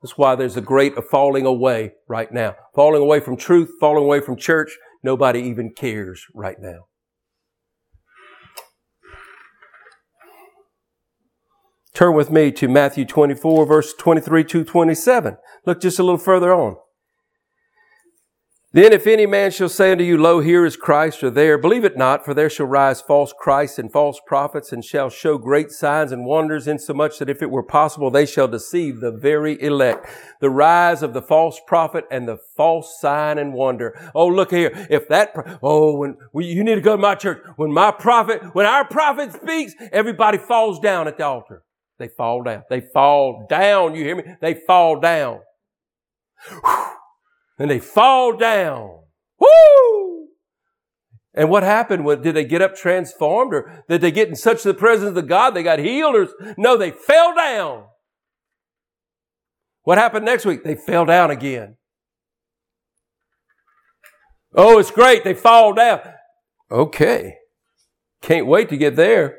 That's why there's a great falling away right now. Falling away from truth, falling away from church. Nobody even cares right now. Turn with me to Matthew 24, verse 23 to 27. Look just a little further on. Then if any man shall say unto you, Lo, here is Christ, or there, believe it not, for there shall rise false Christs and false prophets, and shall show great signs and wonders, insomuch that if it were possible, they shall deceive the very elect. The rise of the false prophet and the false sign and wonder. Oh, look here. If that, oh, when, you need to go to my church. When my prophet, when our prophet speaks, everybody falls down at the altar. They fall down. They fall down. You hear me? They fall down. Whew and they fall down. Woo! And what happened? Did they get up transformed or did they get in such the presence of God they got healed or no, they fell down. What happened next week? They fell down again. Oh, it's great. They fall down. Okay. Can't wait to get there.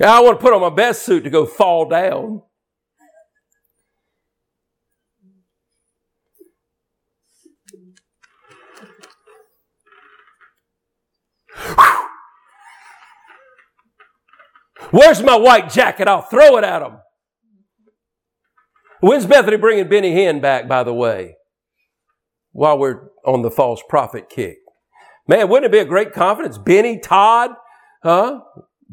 I want to put on my best suit to go fall down. Where's my white jacket? I'll throw it at him. When's Bethany bringing Benny Hinn back, by the way? While we're on the false prophet kick. Man, wouldn't it be a great confidence? Benny, Todd, huh?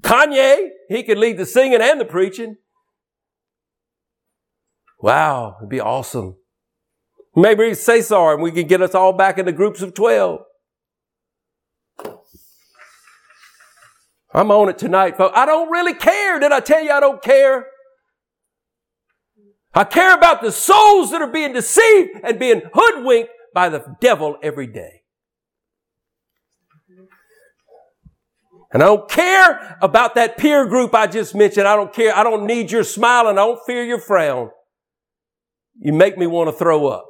Kanye, he could lead the singing and the preaching. Wow, it'd be awesome. Maybe say sorry and we could get us all back into groups of 12. I'm on it tonight, folks. I don't really care. Did I tell you I don't care? I care about the souls that are being deceived and being hoodwinked by the devil every day. And I don't care about that peer group I just mentioned. I don't care. I don't need your smile and I don't fear your frown. You make me want to throw up.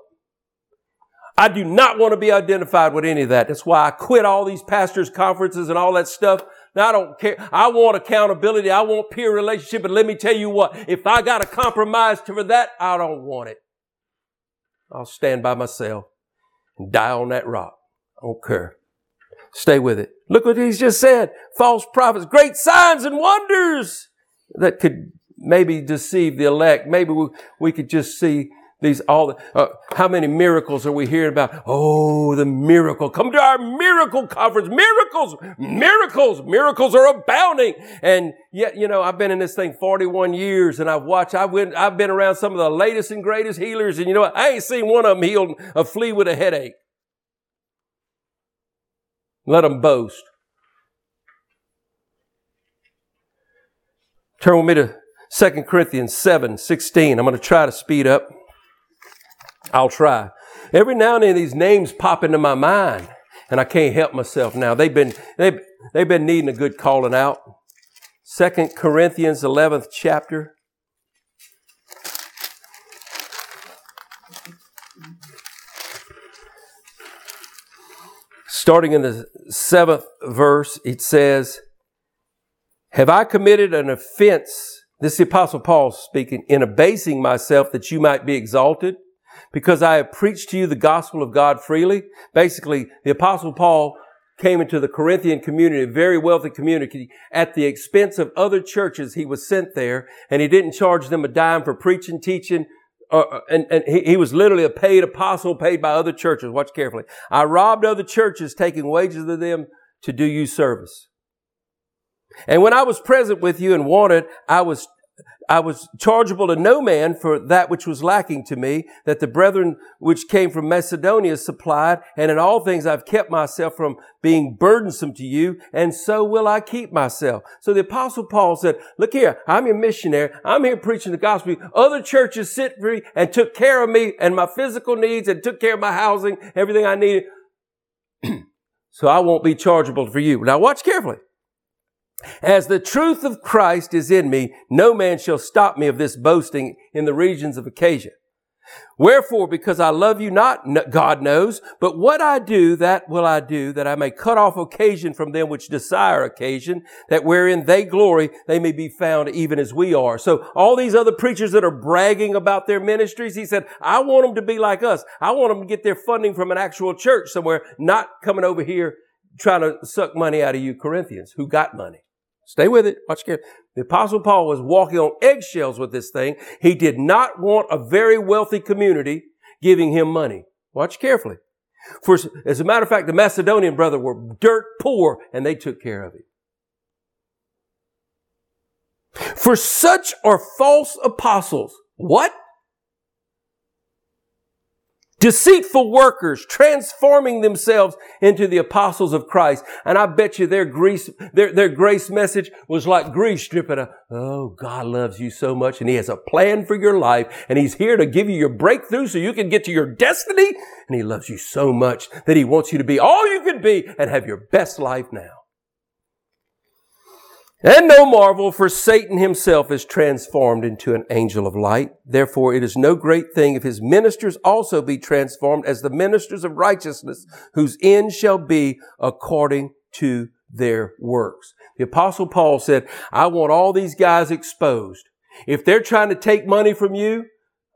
I do not want to be identified with any of that. That's why I quit all these pastors' conferences and all that stuff. Now, I don't care. I want accountability. I want peer relationship. But let me tell you what, if I got to compromise for that, I don't want it. I'll stand by myself and die on that rock. I don't care. Stay with it. Look what he's just said. False prophets, great signs and wonders that could maybe deceive the elect. Maybe we, we could just see these all the, uh, how many miracles are we hearing about? Oh, the miracle. Come to our miracle conference. Miracles, miracles, miracles are abounding. And yet, you know, I've been in this thing 41 years and I've watched, I've been, I've been around some of the latest and greatest healers. And you know what? I ain't seen one of them heal a flea with a headache. Let them boast. Turn with me to 2 Corinthians 7, 16. I'm going to try to speed up. I'll try. Every now and then these names pop into my mind and I can't help myself now. They've been, they've, they've been needing a good calling out. Second Corinthians 11th chapter. Starting in the seventh verse, it says, Have I committed an offense? This is the apostle Paul speaking, in abasing myself that you might be exalted because I have preached to you the gospel of God freely. Basically, the apostle Paul came into the Corinthian community, a very wealthy community, at the expense of other churches. He was sent there and he didn't charge them a dime for preaching, teaching, uh, uh, and, and he, he, was literally a paid apostle paid by other churches. Watch carefully. I robbed other churches, taking wages of them to do you service. And when I was present with you and wanted, I was I was chargeable to no man for that which was lacking to me, that the brethren which came from Macedonia supplied, and in all things I've kept myself from being burdensome to you, and so will I keep myself. So the apostle Paul said, look here, I'm your missionary. I'm here preaching the gospel. Other churches sit free and took care of me and my physical needs and took care of my housing, everything I needed. so I won't be chargeable for you. Now watch carefully. As the truth of Christ is in me, no man shall stop me of this boasting in the regions of Achaia. Wherefore, because I love you not, God knows, but what I do, that will I do, that I may cut off occasion from them which desire occasion, that wherein they glory, they may be found even as we are. So all these other preachers that are bragging about their ministries, he said, I want them to be like us. I want them to get their funding from an actual church somewhere, not coming over here trying to suck money out of you Corinthians who got money. Stay with it. Watch carefully. The apostle Paul was walking on eggshells with this thing. He did not want a very wealthy community giving him money. Watch carefully. For as a matter of fact, the Macedonian brother were dirt poor and they took care of him. For such are false apostles. What? Deceitful workers transforming themselves into the apostles of Christ. And I bet you their grace, their, their grace message was like grease dripping. Oh, God loves you so much and He has a plan for your life and He's here to give you your breakthrough so you can get to your destiny. And He loves you so much that He wants you to be all you can be and have your best life now. And no marvel, for Satan himself is transformed into an angel of light. Therefore, it is no great thing if his ministers also be transformed as the ministers of righteousness, whose end shall be according to their works. The apostle Paul said, I want all these guys exposed. If they're trying to take money from you,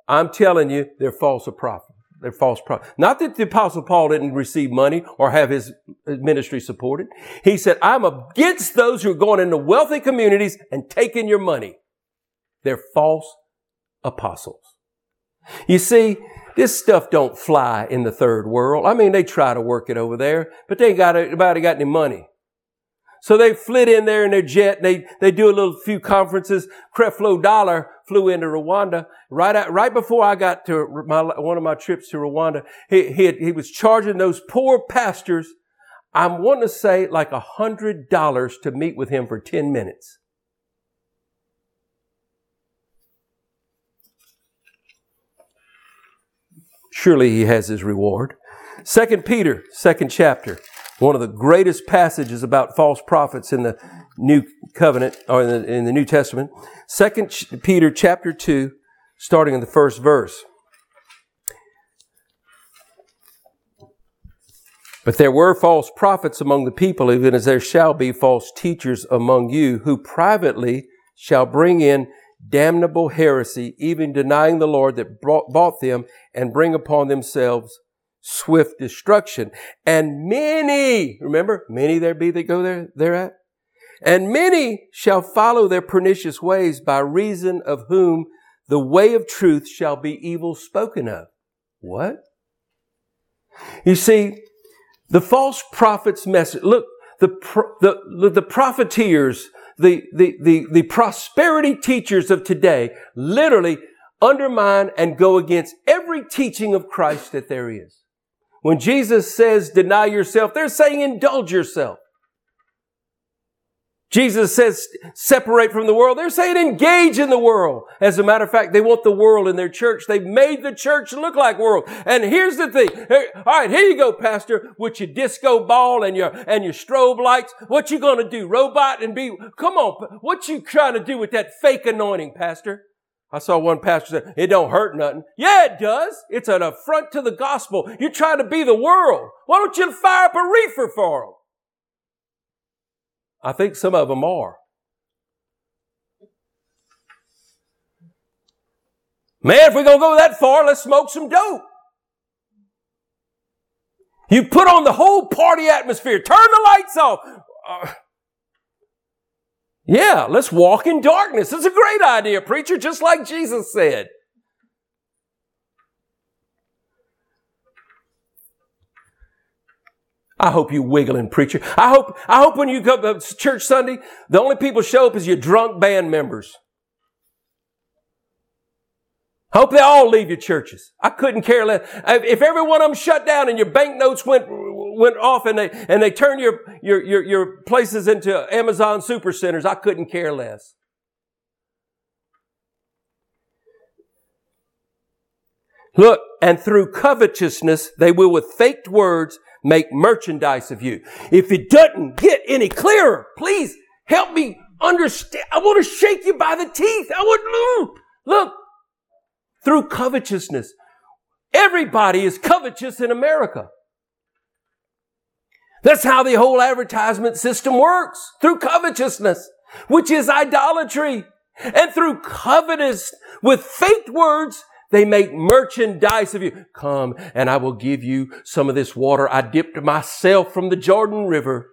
I'm telling you, they're false prophets. They're false prophets. Not that the apostle Paul didn't receive money or have his ministry supported. He said, I'm against those who are going into wealthy communities and taking your money. They're false apostles. You see, this stuff don't fly in the third world. I mean, they try to work it over there, but they ain't got anybody got any money. So they flit in there in their jet. They, they do a little few conferences. Creflo Dollar flew into Rwanda right at, right before I got to my, one of my trips to Rwanda. He, he, had, he was charging those poor pastors, I'm wanting to say like a hundred dollars to meet with him for 10 minutes. Surely he has his reward. Second Peter, second chapter one of the greatest passages about false prophets in the New Covenant or in the, in the New Testament. Second Peter chapter 2, starting in the first verse. But there were false prophets among the people, even as there shall be false teachers among you, who privately shall bring in damnable heresy, even denying the Lord that bought them, and bring upon themselves swift destruction. And many, remember, many there be that go there, thereat. And many shall follow their pernicious ways by reason of whom the way of truth shall be evil spoken of. What? You see, the false prophet's message, look, the, the, the profiteers, the, the, the, the prosperity teachers of today literally undermine and go against every teaching of Christ that there is. When Jesus says deny yourself, they're saying indulge yourself. Jesus says separate from the world. They're saying engage in the world. As a matter of fact, they want the world in their church. They've made the church look like world. And here's the thing. All right, here you go, pastor, with your disco ball and your, and your strobe lights. What you gonna do? Robot and be, come on. What you trying to do with that fake anointing, pastor? I saw one pastor say, it don't hurt nothing. Yeah, it does. It's an affront to the gospel. You're trying to be the world. Why don't you fire up a reefer for them? I think some of them are. Man, if we're going to go that far, let's smoke some dope. You put on the whole party atmosphere. Turn the lights off. Uh, yeah, let's walk in darkness. It's a great idea, preacher, just like Jesus said. I hope you wiggling preacher. I hope, I hope when you come to church Sunday, the only people show up is your drunk band members. Hope they all leave your churches. I couldn't care less. If every one of them shut down and your banknotes went, went off and they, and they turned your, your, your, your places into Amazon super centers, I couldn't care less. Look, and through covetousness, they will with faked words make merchandise of you. If it doesn't get any clearer, please help me understand. I want to shake you by the teeth. I would look, look, through covetousness. Everybody is covetous in America. That's how the whole advertisement system works. Through covetousness, which is idolatry. And through covetous, with fake words, they make merchandise of you. Come and I will give you some of this water I dipped myself from the Jordan River.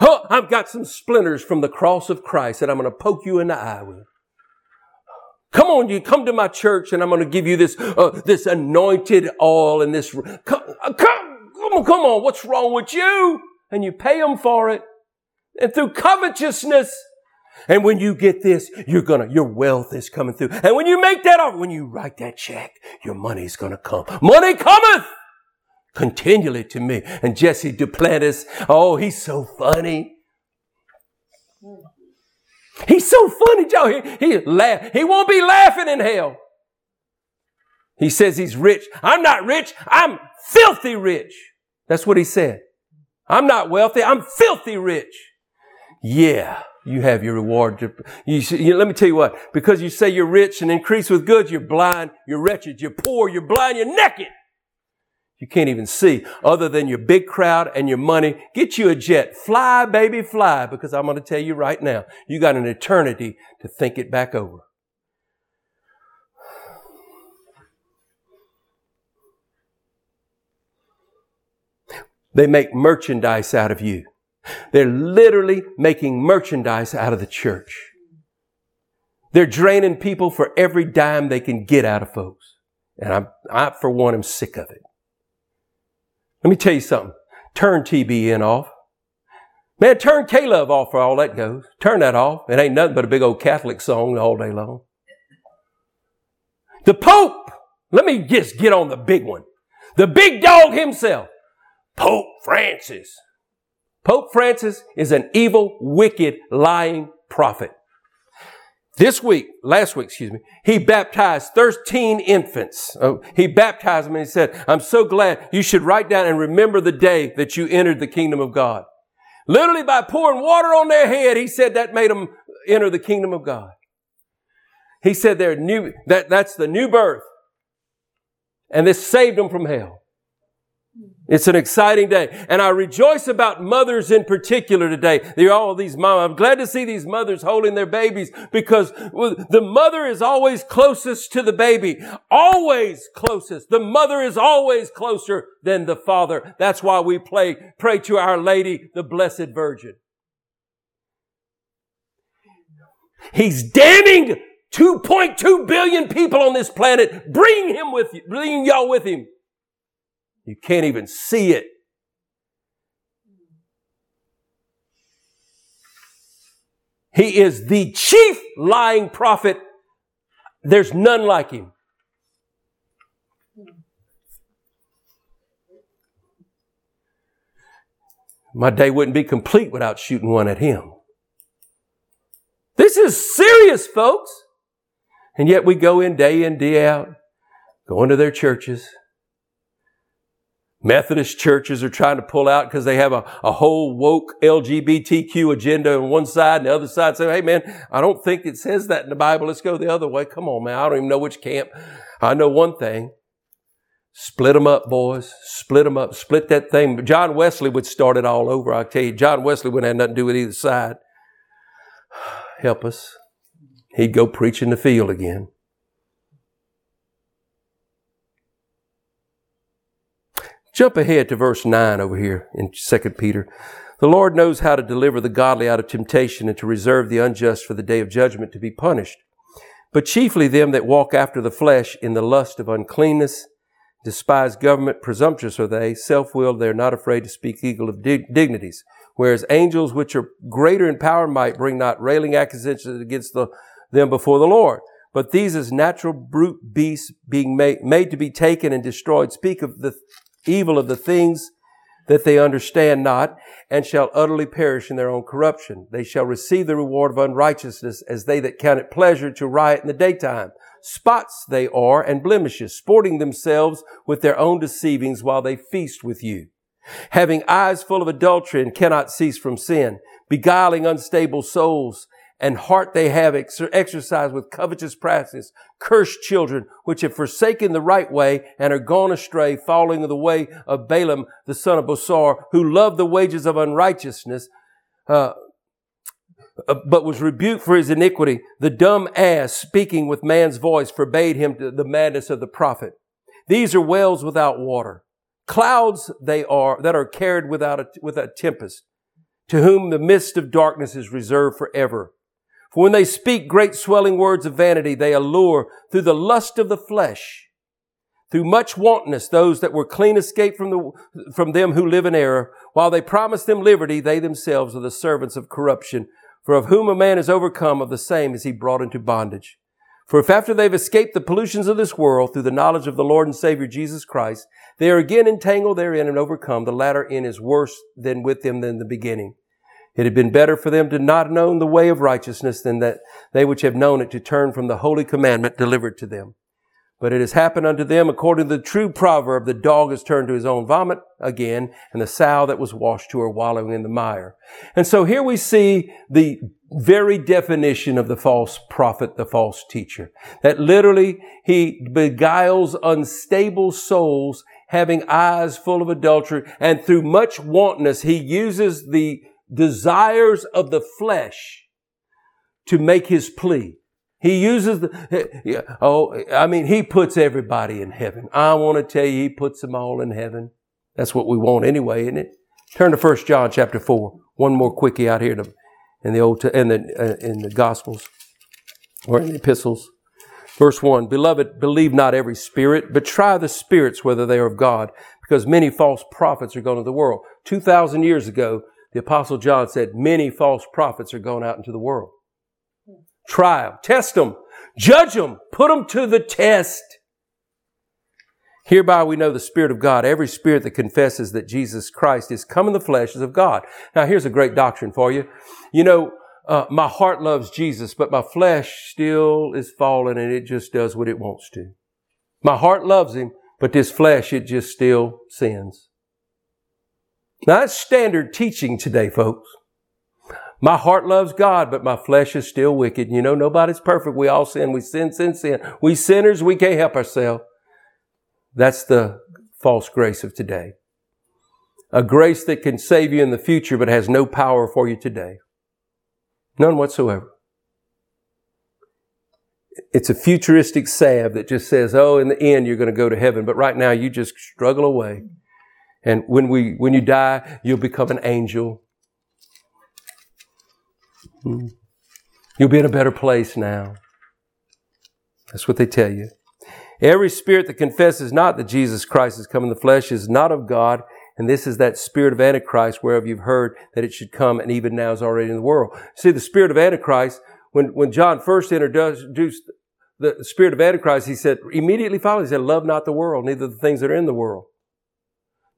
Oh, I've got some splinters from the cross of Christ that I'm going to poke you in the eye with. Come on, you come to my church and I'm going to give you this, uh, this anointed oil and this, come, uh, come, come on, come on, what's wrong with you? And you pay them for it. And through covetousness, and when you get this, you're gonna, your wealth is coming through. And when you make that offer, when you write that check, your money's gonna come. Money cometh continually to me. And Jesse Duplantis, oh, he's so funny. He's so funny, Joe. He, he laugh. He won't be laughing in hell. He says he's rich. I'm not rich. I'm filthy rich. That's what he said. I'm not wealthy. I'm filthy rich. Yeah you have your reward. You, you, let me tell you what, because you say you're rich and increase with goods, you're blind, you're wretched, you're poor, you're blind, you're naked. You can't even see other than your big crowd and your money. Get you a jet. Fly, baby, fly, because I'm going to tell you right now, you got an eternity to think it back over. They make merchandise out of you. They're literally making merchandise out of the church. They're draining people for every dime they can get out of folks. And I'm, I, for one, am sick of it. Let me tell you something. Turn TBN off. Man, turn K-Love off for all that goes. Turn that off. It ain't nothing but a big old Catholic song all day long. The Pope, let me just get on the big one. The big dog himself, Pope Francis. Pope Francis is an evil, wicked, lying prophet. This week, last week, excuse me, he baptized 13 infants. Oh, he baptized them and he said, I'm so glad you should write down and remember the day that you entered the kingdom of God. Literally by pouring water on their head, he said that made them enter the kingdom of God. He said they're new, that, that's the new birth. And this saved them from hell. It's an exciting day. And I rejoice about mothers in particular today. They're all these moms. I'm glad to see these mothers holding their babies because the mother is always closest to the baby. Always closest. The mother is always closer than the father. That's why we play, pray to Our Lady, the Blessed Virgin. He's damning 2.2 billion people on this planet. Bring him with you. Bring y'all with him. You can't even see it. He is the chief lying prophet. There's none like him. My day wouldn't be complete without shooting one at him. This is serious, folks. And yet we go in day in, day out, going to their churches. Methodist churches are trying to pull out because they have a, a whole woke LGBTQ agenda on one side and the other side say, hey man, I don't think it says that in the Bible. Let's go the other way. Come on, man. I don't even know which camp. I know one thing. Split them up, boys. Split them up. Split that thing. John Wesley would start it all over. I tell you, John Wesley wouldn't have nothing to do with either side. Help us. He'd go preach in the field again. Jump ahead to verse 9 over here in 2 Peter. The Lord knows how to deliver the godly out of temptation and to reserve the unjust for the day of judgment to be punished. But chiefly them that walk after the flesh in the lust of uncleanness despise government, presumptuous are they, self-willed, they are not afraid to speak evil of dig- dignities. Whereas angels, which are greater in power might, bring not railing accusations against the, them before the Lord. But these as natural brute beasts being made, made to be taken and destroyed speak of the evil of the things that they understand not and shall utterly perish in their own corruption. They shall receive the reward of unrighteousness as they that count it pleasure to riot in the daytime. Spots they are and blemishes, sporting themselves with their own deceivings while they feast with you. Having eyes full of adultery and cannot cease from sin, beguiling unstable souls, and heart they have ex- exercised with covetous practice, cursed children, which have forsaken the right way and are gone astray, falling following the way of Balaam, the son of Bosor, who loved the wages of unrighteousness, uh, uh, but was rebuked for his iniquity. The dumb ass, speaking with man's voice, forbade him the madness of the prophet. These are wells without water. Clouds they are that are carried without a, without tempest, to whom the mist of darkness is reserved forever. For when they speak great swelling words of vanity, they allure through the lust of the flesh, through much wantonness, those that were clean escaped from the, from them who live in error. While they promise them liberty, they themselves are the servants of corruption. For of whom a man is overcome, of the same is he brought into bondage. For if after they've escaped the pollutions of this world through the knowledge of the Lord and Savior Jesus Christ, they are again entangled therein and overcome, the latter end is worse than with them than the beginning. It had been better for them to not know the way of righteousness than that they which have known it to turn from the holy commandment delivered to them. But it has happened unto them according to the true proverb, the dog has turned to his own vomit again, and the sow that was washed to her wallowing in the mire. And so here we see the very definition of the false prophet, the false teacher. That literally he beguiles unstable souls having eyes full of adultery, and through much wantonness, he uses the desires of the flesh to make his plea. He uses the, oh, I mean, he puts everybody in heaven. I want to tell you, he puts them all in heaven. That's what we want anyway, isn't it? Turn to 1 John chapter 4. One more quickie out here to, in the old, in the, uh, in the gospels or in the epistles. Verse 1, Beloved, believe not every spirit, but try the spirits whether they are of God, because many false prophets are going to the world. 2,000 years ago, the apostle John said, many false prophets are going out into the world. Them, test them, judge them, put them to the test. Hereby we know the Spirit of God. Every spirit that confesses that Jesus Christ is come in the flesh is of God. Now here's a great doctrine for you. You know, uh, my heart loves Jesus, but my flesh still is fallen and it just does what it wants to. My heart loves Him, but this flesh, it just still sins. Now that's standard teaching today, folks. My heart loves God, but my flesh is still wicked. You know, nobody's perfect. We all sin. We sin, sin, sin. We sinners, we can't help ourselves. That's the false grace of today. A grace that can save you in the future, but has no power for you today. None whatsoever. It's a futuristic salve that just says, oh, in the end, you're going to go to heaven. But right now, you just struggle away. And when we, when you die, you'll become an angel. Hmm. You'll be in a better place now. That's what they tell you. Every spirit that confesses not that Jesus Christ has come in the flesh is not of God, and this is that spirit of Antichrist whereof you've heard that it should come and even now is already in the world. See, the spirit of Antichrist, when, when John first introduced the spirit of Antichrist, he said, immediately following, he said, love not the world, neither the things that are in the world.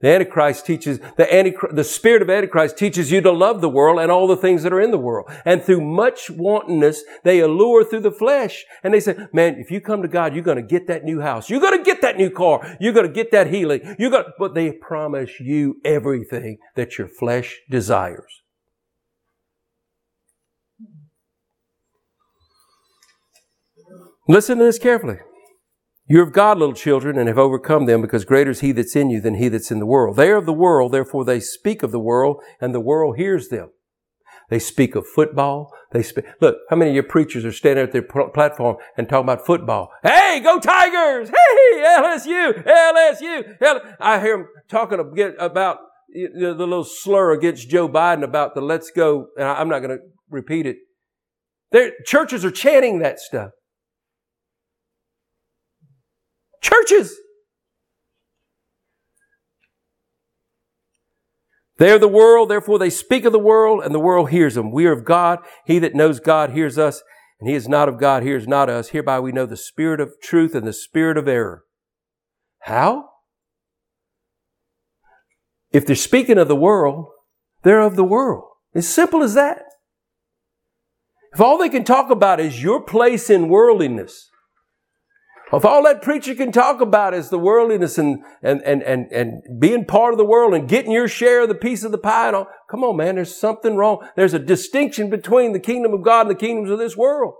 The Antichrist teaches, the, Antichrist, the spirit of Antichrist teaches you to love the world and all the things that are in the world. And through much wantonness, they allure through the flesh. And they say, man, if you come to God, you're going to get that new house. You're going to get that new car. You're going to get that healing. You're going to, but they promise you everything that your flesh desires. Listen to this carefully. You're of God, little children, and have overcome them, because greater is He that's in you than He that's in the world. They are of the world, therefore they speak of the world, and the world hears them. They speak of football. They speak. Look, how many of your preachers are standing at their platform and talking about football? Hey, go Tigers! Hey, LSU, LSU. I hear them talking about the little slur against Joe Biden about the "Let's go." And I'm not going to repeat it. Their churches are chanting that stuff. Churches. They are the world, therefore they speak of the world, and the world hears them. We are of God. He that knows God hears us, and he is not of God hears not us. Hereby we know the spirit of truth and the spirit of error. How? If they're speaking of the world, they're of the world. As simple as that. If all they can talk about is your place in worldliness, if all that preacher can talk about is the worldliness and, and, and, and, and being part of the world and getting your share of the piece of the pie and all, come on, man, there's something wrong. There's a distinction between the kingdom of God and the kingdoms of this world.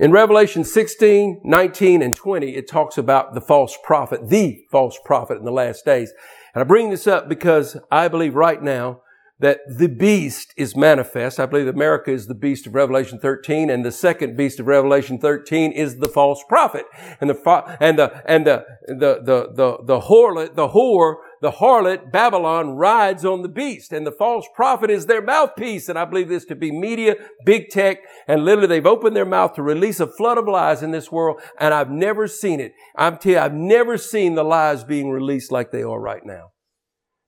In Revelation 16, 19, and 20, it talks about the false prophet, the false prophet in the last days. And I bring this up because I believe right now that the beast is manifest. I believe America is the beast of Revelation 13, and the second beast of Revelation 13 is the false prophet. And the, and the, and the, the, the, the, the the whore, the harlot, Babylon rides on the beast, and the false prophet is their mouthpiece. And I believe this to be media, big tech, and literally they've opened their mouth to release a flood of lies in this world, and I've never seen it. I'm telling you, I've never seen the lies being released like they are right now.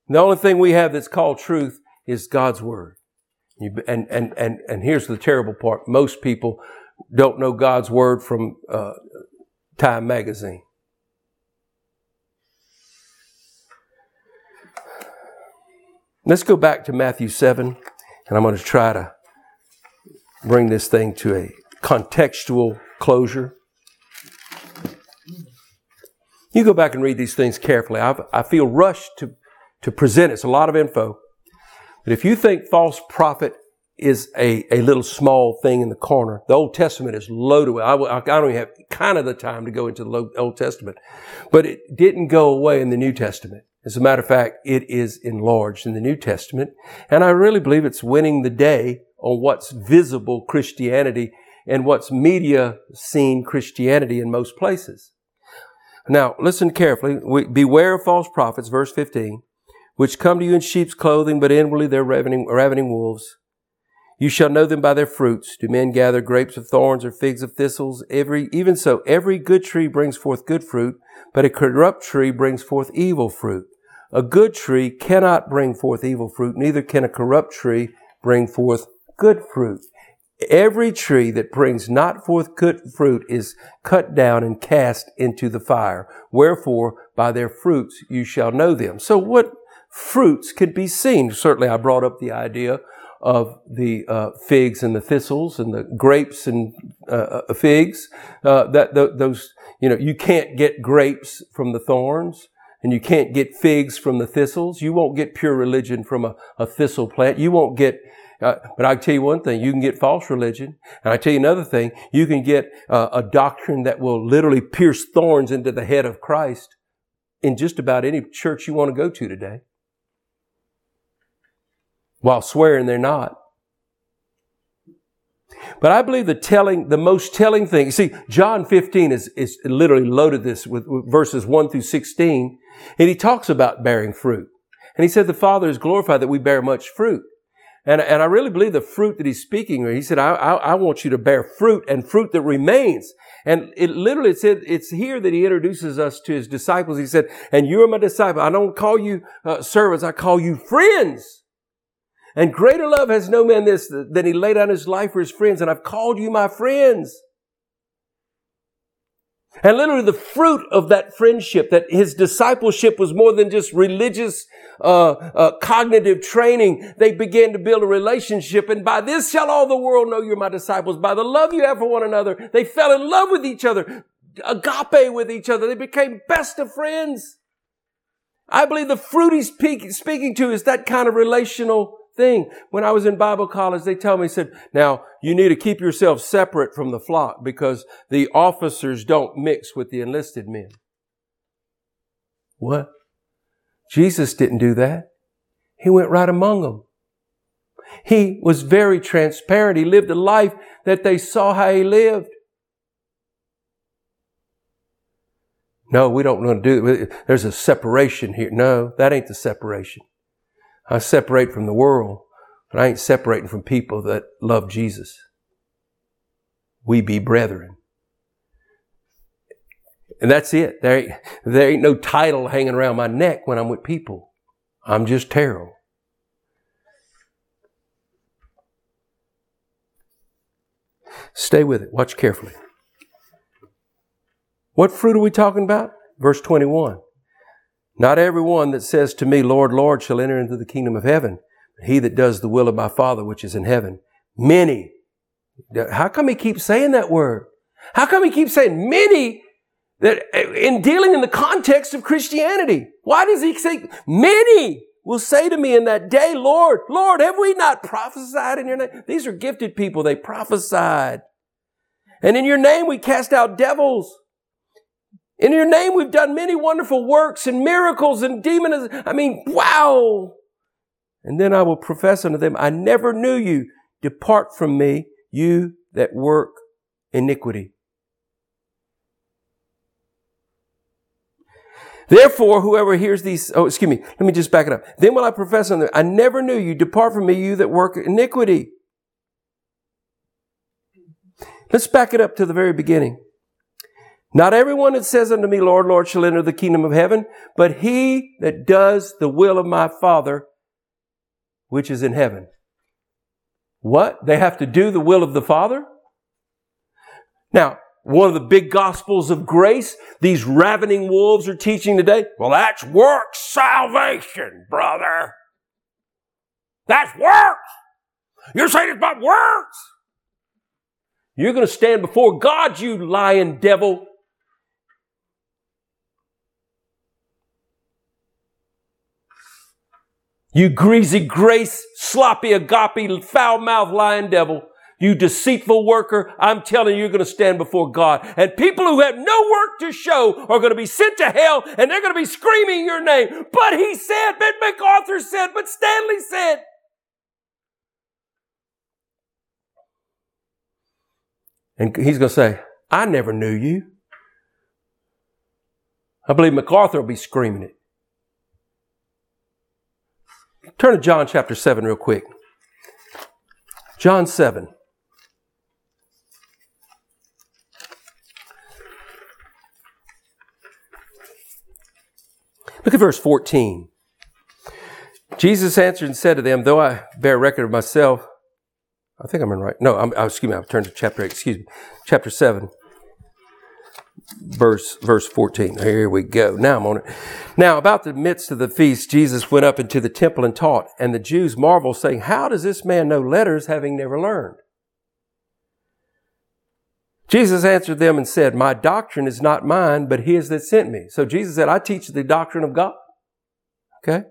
The only thing we have that's called truth is God's Word. You, and, and, and, and here's the terrible part. Most people don't know God's Word from uh, Time Magazine. Let's go back to Matthew 7, and I'm going to try to bring this thing to a contextual closure. You go back and read these things carefully. I've, i feel rushed to, to present. It's a lot of info. But if you think false prophet is a, a little small thing in the corner, the Old Testament is loaded with, I, I don't even have kind of the time to go into the Old Testament, but it didn't go away in the New Testament. As a matter of fact, it is enlarged in the New Testament. And I really believe it's winning the day on what's visible Christianity and what's media seen Christianity in most places. Now, listen carefully. Beware of false prophets, verse 15 which come to you in sheep's clothing, but inwardly they're ravening, ravening wolves. You shall know them by their fruits. Do men gather grapes of thorns or figs of thistles? Every, even so, every good tree brings forth good fruit, but a corrupt tree brings forth evil fruit. A good tree cannot bring forth evil fruit, neither can a corrupt tree bring forth good fruit. Every tree that brings not forth good fruit is cut down and cast into the fire. Wherefore, by their fruits you shall know them. So what, fruits could be seen. Certainly, I brought up the idea of the uh, figs and the thistles and the grapes and uh, uh figs. Uh, that those, you know, you can't get grapes from the thorns. And you can't get figs from the thistles. You won't get pure religion from a, a thistle plant. You won't get uh, but I tell you one thing, you can get false religion. And I tell you another thing, you can get uh, a doctrine that will literally pierce thorns into the head of Christ in just about any church you want to go to today while swearing they're not. But I believe the telling, the most telling thing, you see, John 15 is, is literally loaded this with, with verses 1 through 16, and he talks about bearing fruit. And he said the Father is glorified that we bear much fruit. And, and I really believe the fruit that he's speaking, he said, I, I, I, want you to bear fruit and fruit that remains. And it literally said, it's here that he introduces us to his disciples. He said, and you're my disciple. I don't call you uh, servants. I call you friends. And greater love has no man this than he laid down his life for his friends. And I've called you my friends. And literally the fruit of that friendship, that his discipleship was more than just religious, uh, uh, cognitive training. They began to build a relationship. And by this shall all the world know you're my disciples, by the love you have for one another. They fell in love with each other, agape with each other. They became best of friends. I believe the fruit he's speaking to is that kind of relational thing. When I was in Bible college, they tell me, said, now you need to keep yourself separate from the flock because the officers don't mix with the enlisted men. What? Jesus didn't do that. He went right among them. He was very transparent. He lived a life that they saw how he lived. No, we don't want to do it. There's a separation here. No, that ain't the separation. I separate from the world, but I ain't separating from people that love Jesus. We be brethren. And that's it. There ain't, there ain't no title hanging around my neck when I'm with people. I'm just Terrell. Stay with it. Watch carefully. What fruit are we talking about? Verse 21. Not everyone that says to me, Lord, Lord, shall enter into the kingdom of heaven, but he that does the will of my Father which is in heaven. Many. How come he keeps saying that word? How come he keeps saying many that eh, in dealing in the context of Christianity? Why does he say many will say to me in that day, Lord, Lord, have we not prophesied in your name? These are gifted people. They prophesied. And in your name we cast out devils. In your name, we've done many wonderful works and miracles and demons. I mean, wow. And then I will profess unto them, I never knew you. Depart from me, you that work iniquity. Therefore, whoever hears these, oh, excuse me, let me just back it up. Then will I profess unto them, I never knew you. Depart from me, you that work iniquity. Let's back it up to the very beginning. Not everyone that says unto me, Lord, Lord, shall enter the kingdom of heaven, but he that does the will of my Father, which is in heaven. What? They have to do the will of the Father? Now, one of the big gospels of grace, these ravening wolves are teaching today. Well, that's works salvation, brother. That's works. You're saying it's about works. You're going to stand before God, you lying devil, You greasy grace, sloppy agape, foul mouthed lying devil. You deceitful worker, I'm telling you, you're going to stand before God. And people who have no work to show are going to be sent to hell and they're going to be screaming your name. But he said, but MacArthur said, but Stanley said. And he's going to say, I never knew you. I believe MacArthur will be screaming it. Turn to John chapter 7 real quick. John 7. Look at verse 14. Jesus answered and said to them, Though I bear record of myself, I think I'm in right. No, I'm, oh, excuse me, I've turned to chapter 8, excuse me, chapter 7 verse verse 14 here we go. Now i'm on it. Now about the midst of the feast jesus went up into the temple and taught and the jews marveled saying how does this man know letters having never learned? Jesus answered them and said my doctrine is not mine but his that sent me. So jesus said i teach the doctrine of god. Okay?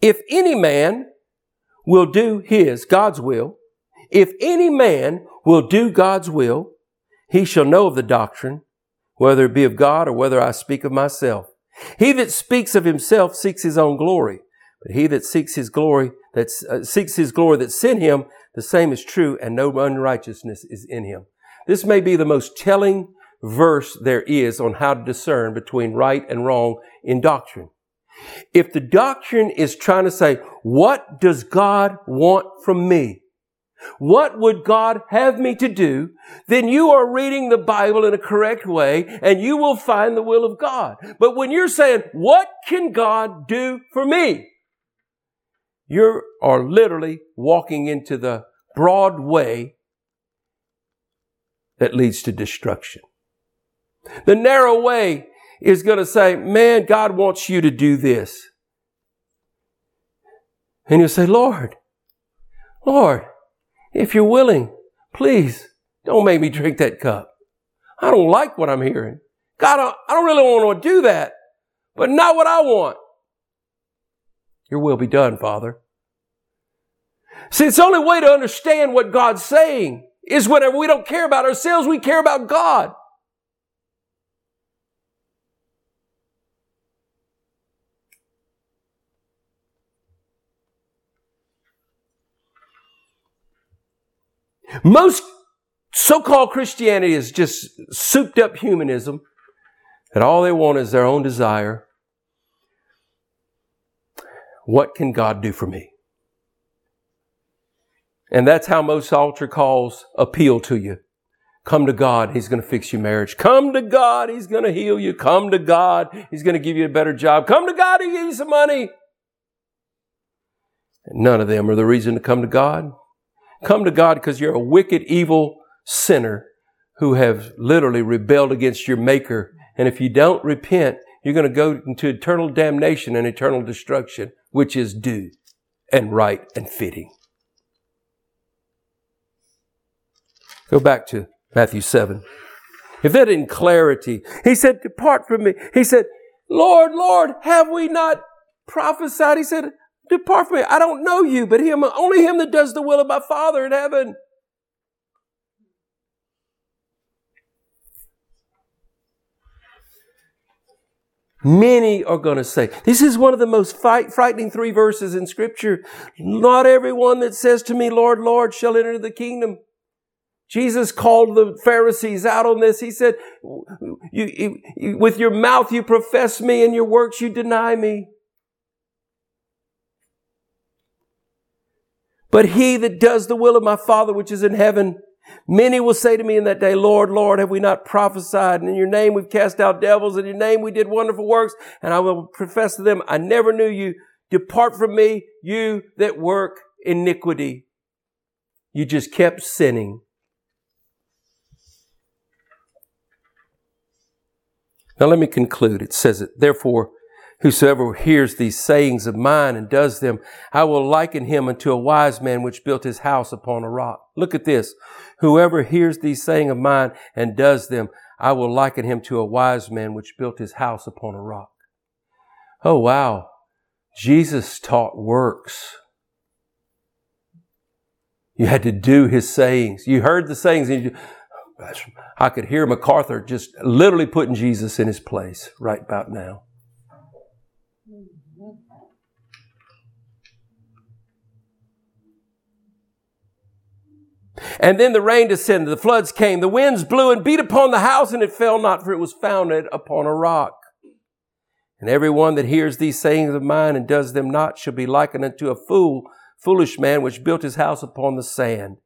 If any man will do his god's will if any man will do god's will he shall know of the doctrine whether it be of God or whether I speak of myself. He that speaks of himself seeks his own glory, but he that seeks his glory, that uh, seeks his glory that sent him, the same is true, and no unrighteousness is in him. This may be the most telling verse there is on how to discern between right and wrong in doctrine. If the doctrine is trying to say, what does God want from me? What would God have me to do? Then you are reading the Bible in a correct way and you will find the will of God. But when you're saying, what can God do for me? You are literally walking into the broad way that leads to destruction. The narrow way is going to say, man, God wants you to do this. And you'll say, Lord, Lord, if you're willing, please don't make me drink that cup. I don't like what I'm hearing. God, I don't really want to do that, but not what I want. Your will be done, Father. See, it's the only way to understand what God's saying is whenever we don't care about ourselves, we care about God. Most so-called Christianity is just souped up humanism that all they want is their own desire. What can God do for me? And that's how most altar calls appeal to you. Come to God, He's going to fix your marriage. Come to God, He's going to heal you. Come to God, He's going to give you a better job. Come to God, He'll give you some money. none of them are the reason to come to God. Come to God because you're a wicked, evil sinner who have literally rebelled against your Maker. And if you don't repent, you're going to go into eternal damnation and eternal destruction, which is due and right and fitting. Go back to Matthew 7. If that in clarity, he said, Depart from me. He said, Lord, Lord, have we not prophesied? He said, Depart from me. I don't know you, but him, only him that does the will of my Father in heaven. Many are going to say, this is one of the most fight, frightening three verses in scripture. Not everyone that says to me, Lord, Lord, shall enter the kingdom. Jesus called the Pharisees out on this. He said, you, you, with your mouth you profess me and your works you deny me. But he that does the will of my Father which is in heaven, many will say to me in that day, Lord, Lord, have we not prophesied? And in your name we've cast out devils. and In your name we did wonderful works. And I will profess to them, I never knew you. Depart from me, you that work iniquity. You just kept sinning. Now let me conclude. It says it, therefore, Whosoever hears these sayings of mine and does them, I will liken him unto a wise man which built his house upon a rock. Look at this. Whoever hears these sayings of mine and does them, I will liken him to a wise man which built his house upon a rock. Oh wow. Jesus taught works. You had to do his sayings. You heard the sayings. And you, I could hear MacArthur just literally putting Jesus in his place right about now. And then the rain descended, the floods came, the winds blew and beat upon the house, and it fell not, for it was founded upon a rock. And every one that hears these sayings of mine and does them not shall be likened unto a fool, foolish man which built his house upon the sand.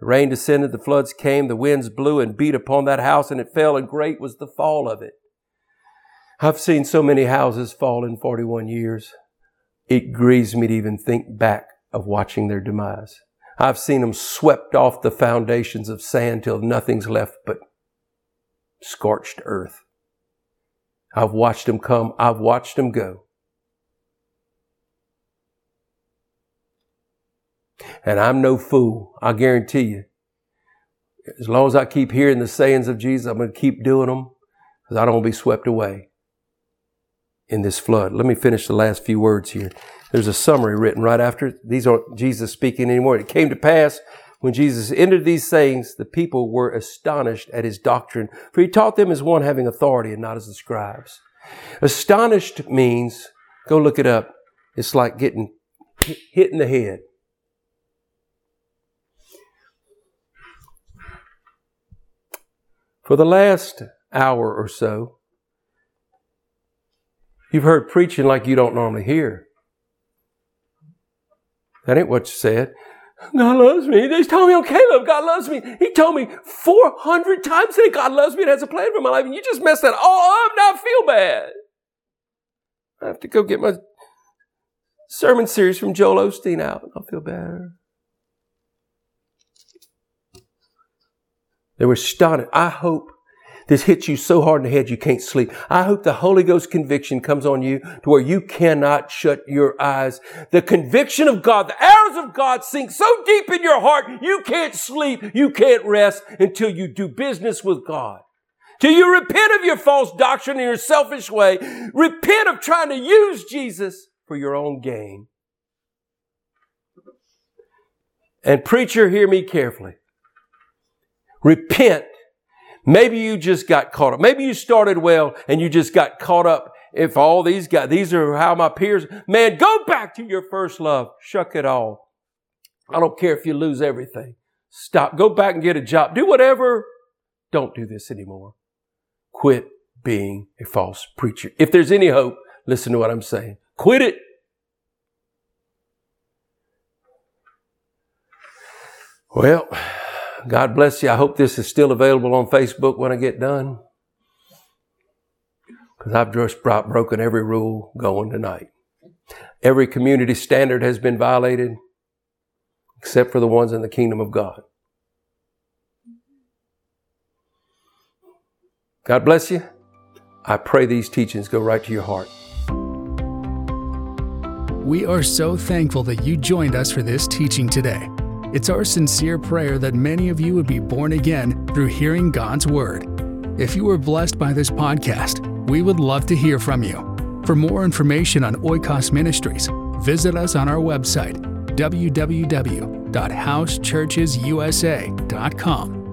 The rain descended, the floods came, the winds blew and beat upon that house, and it fell, and great was the fall of it. I've seen so many houses fall in 41 years. It grieves me to even think back of watching their demise. I've seen them swept off the foundations of sand till nothing's left but scorched earth. I've watched them come. I've watched them go. And I'm no fool. I guarantee you. As long as I keep hearing the sayings of Jesus, I'm going to keep doing them because I don't want to be swept away in this flood. Let me finish the last few words here. There's a summary written right after. These aren't Jesus speaking anymore. It came to pass when Jesus ended these sayings, the people were astonished at his doctrine, for he taught them as one having authority and not as the scribes. Astonished means, go look it up. It's like getting hit in the head. For the last hour or so, you've heard preaching like you don't normally hear. That ain't what you said. God loves me. They told me on Caleb, God loves me. He told me 400 times that God loves me and has a plan for my life. And you just messed that all up. Now I feel bad. I have to go get my sermon series from Joel Osteen out. I'll feel better. They were stunned. I hope this hits you so hard in the head you can't sleep. I hope the Holy Ghost conviction comes on you to where you cannot shut your eyes. The conviction of God, the arrows of God sink so deep in your heart, you can't sleep, you can't rest until you do business with God. Till you repent of your false doctrine and your selfish way. Repent of trying to use Jesus for your own gain. And preacher, hear me carefully. Repent. Maybe you just got caught up. Maybe you started well and you just got caught up. If all these guys, these are how my peers, man, go back to your first love. Shuck it all. I don't care if you lose everything. Stop. Go back and get a job. Do whatever. Don't do this anymore. Quit being a false preacher. If there's any hope, listen to what I'm saying. Quit it. Well, God bless you. I hope this is still available on Facebook when I get done. Because I've just broken every rule going tonight. Every community standard has been violated except for the ones in the kingdom of God. God bless you. I pray these teachings go right to your heart. We are so thankful that you joined us for this teaching today. It's our sincere prayer that many of you would be born again through hearing God's Word. If you were blessed by this podcast, we would love to hear from you. For more information on Oikos Ministries, visit us on our website, www.housechurchesusa.com.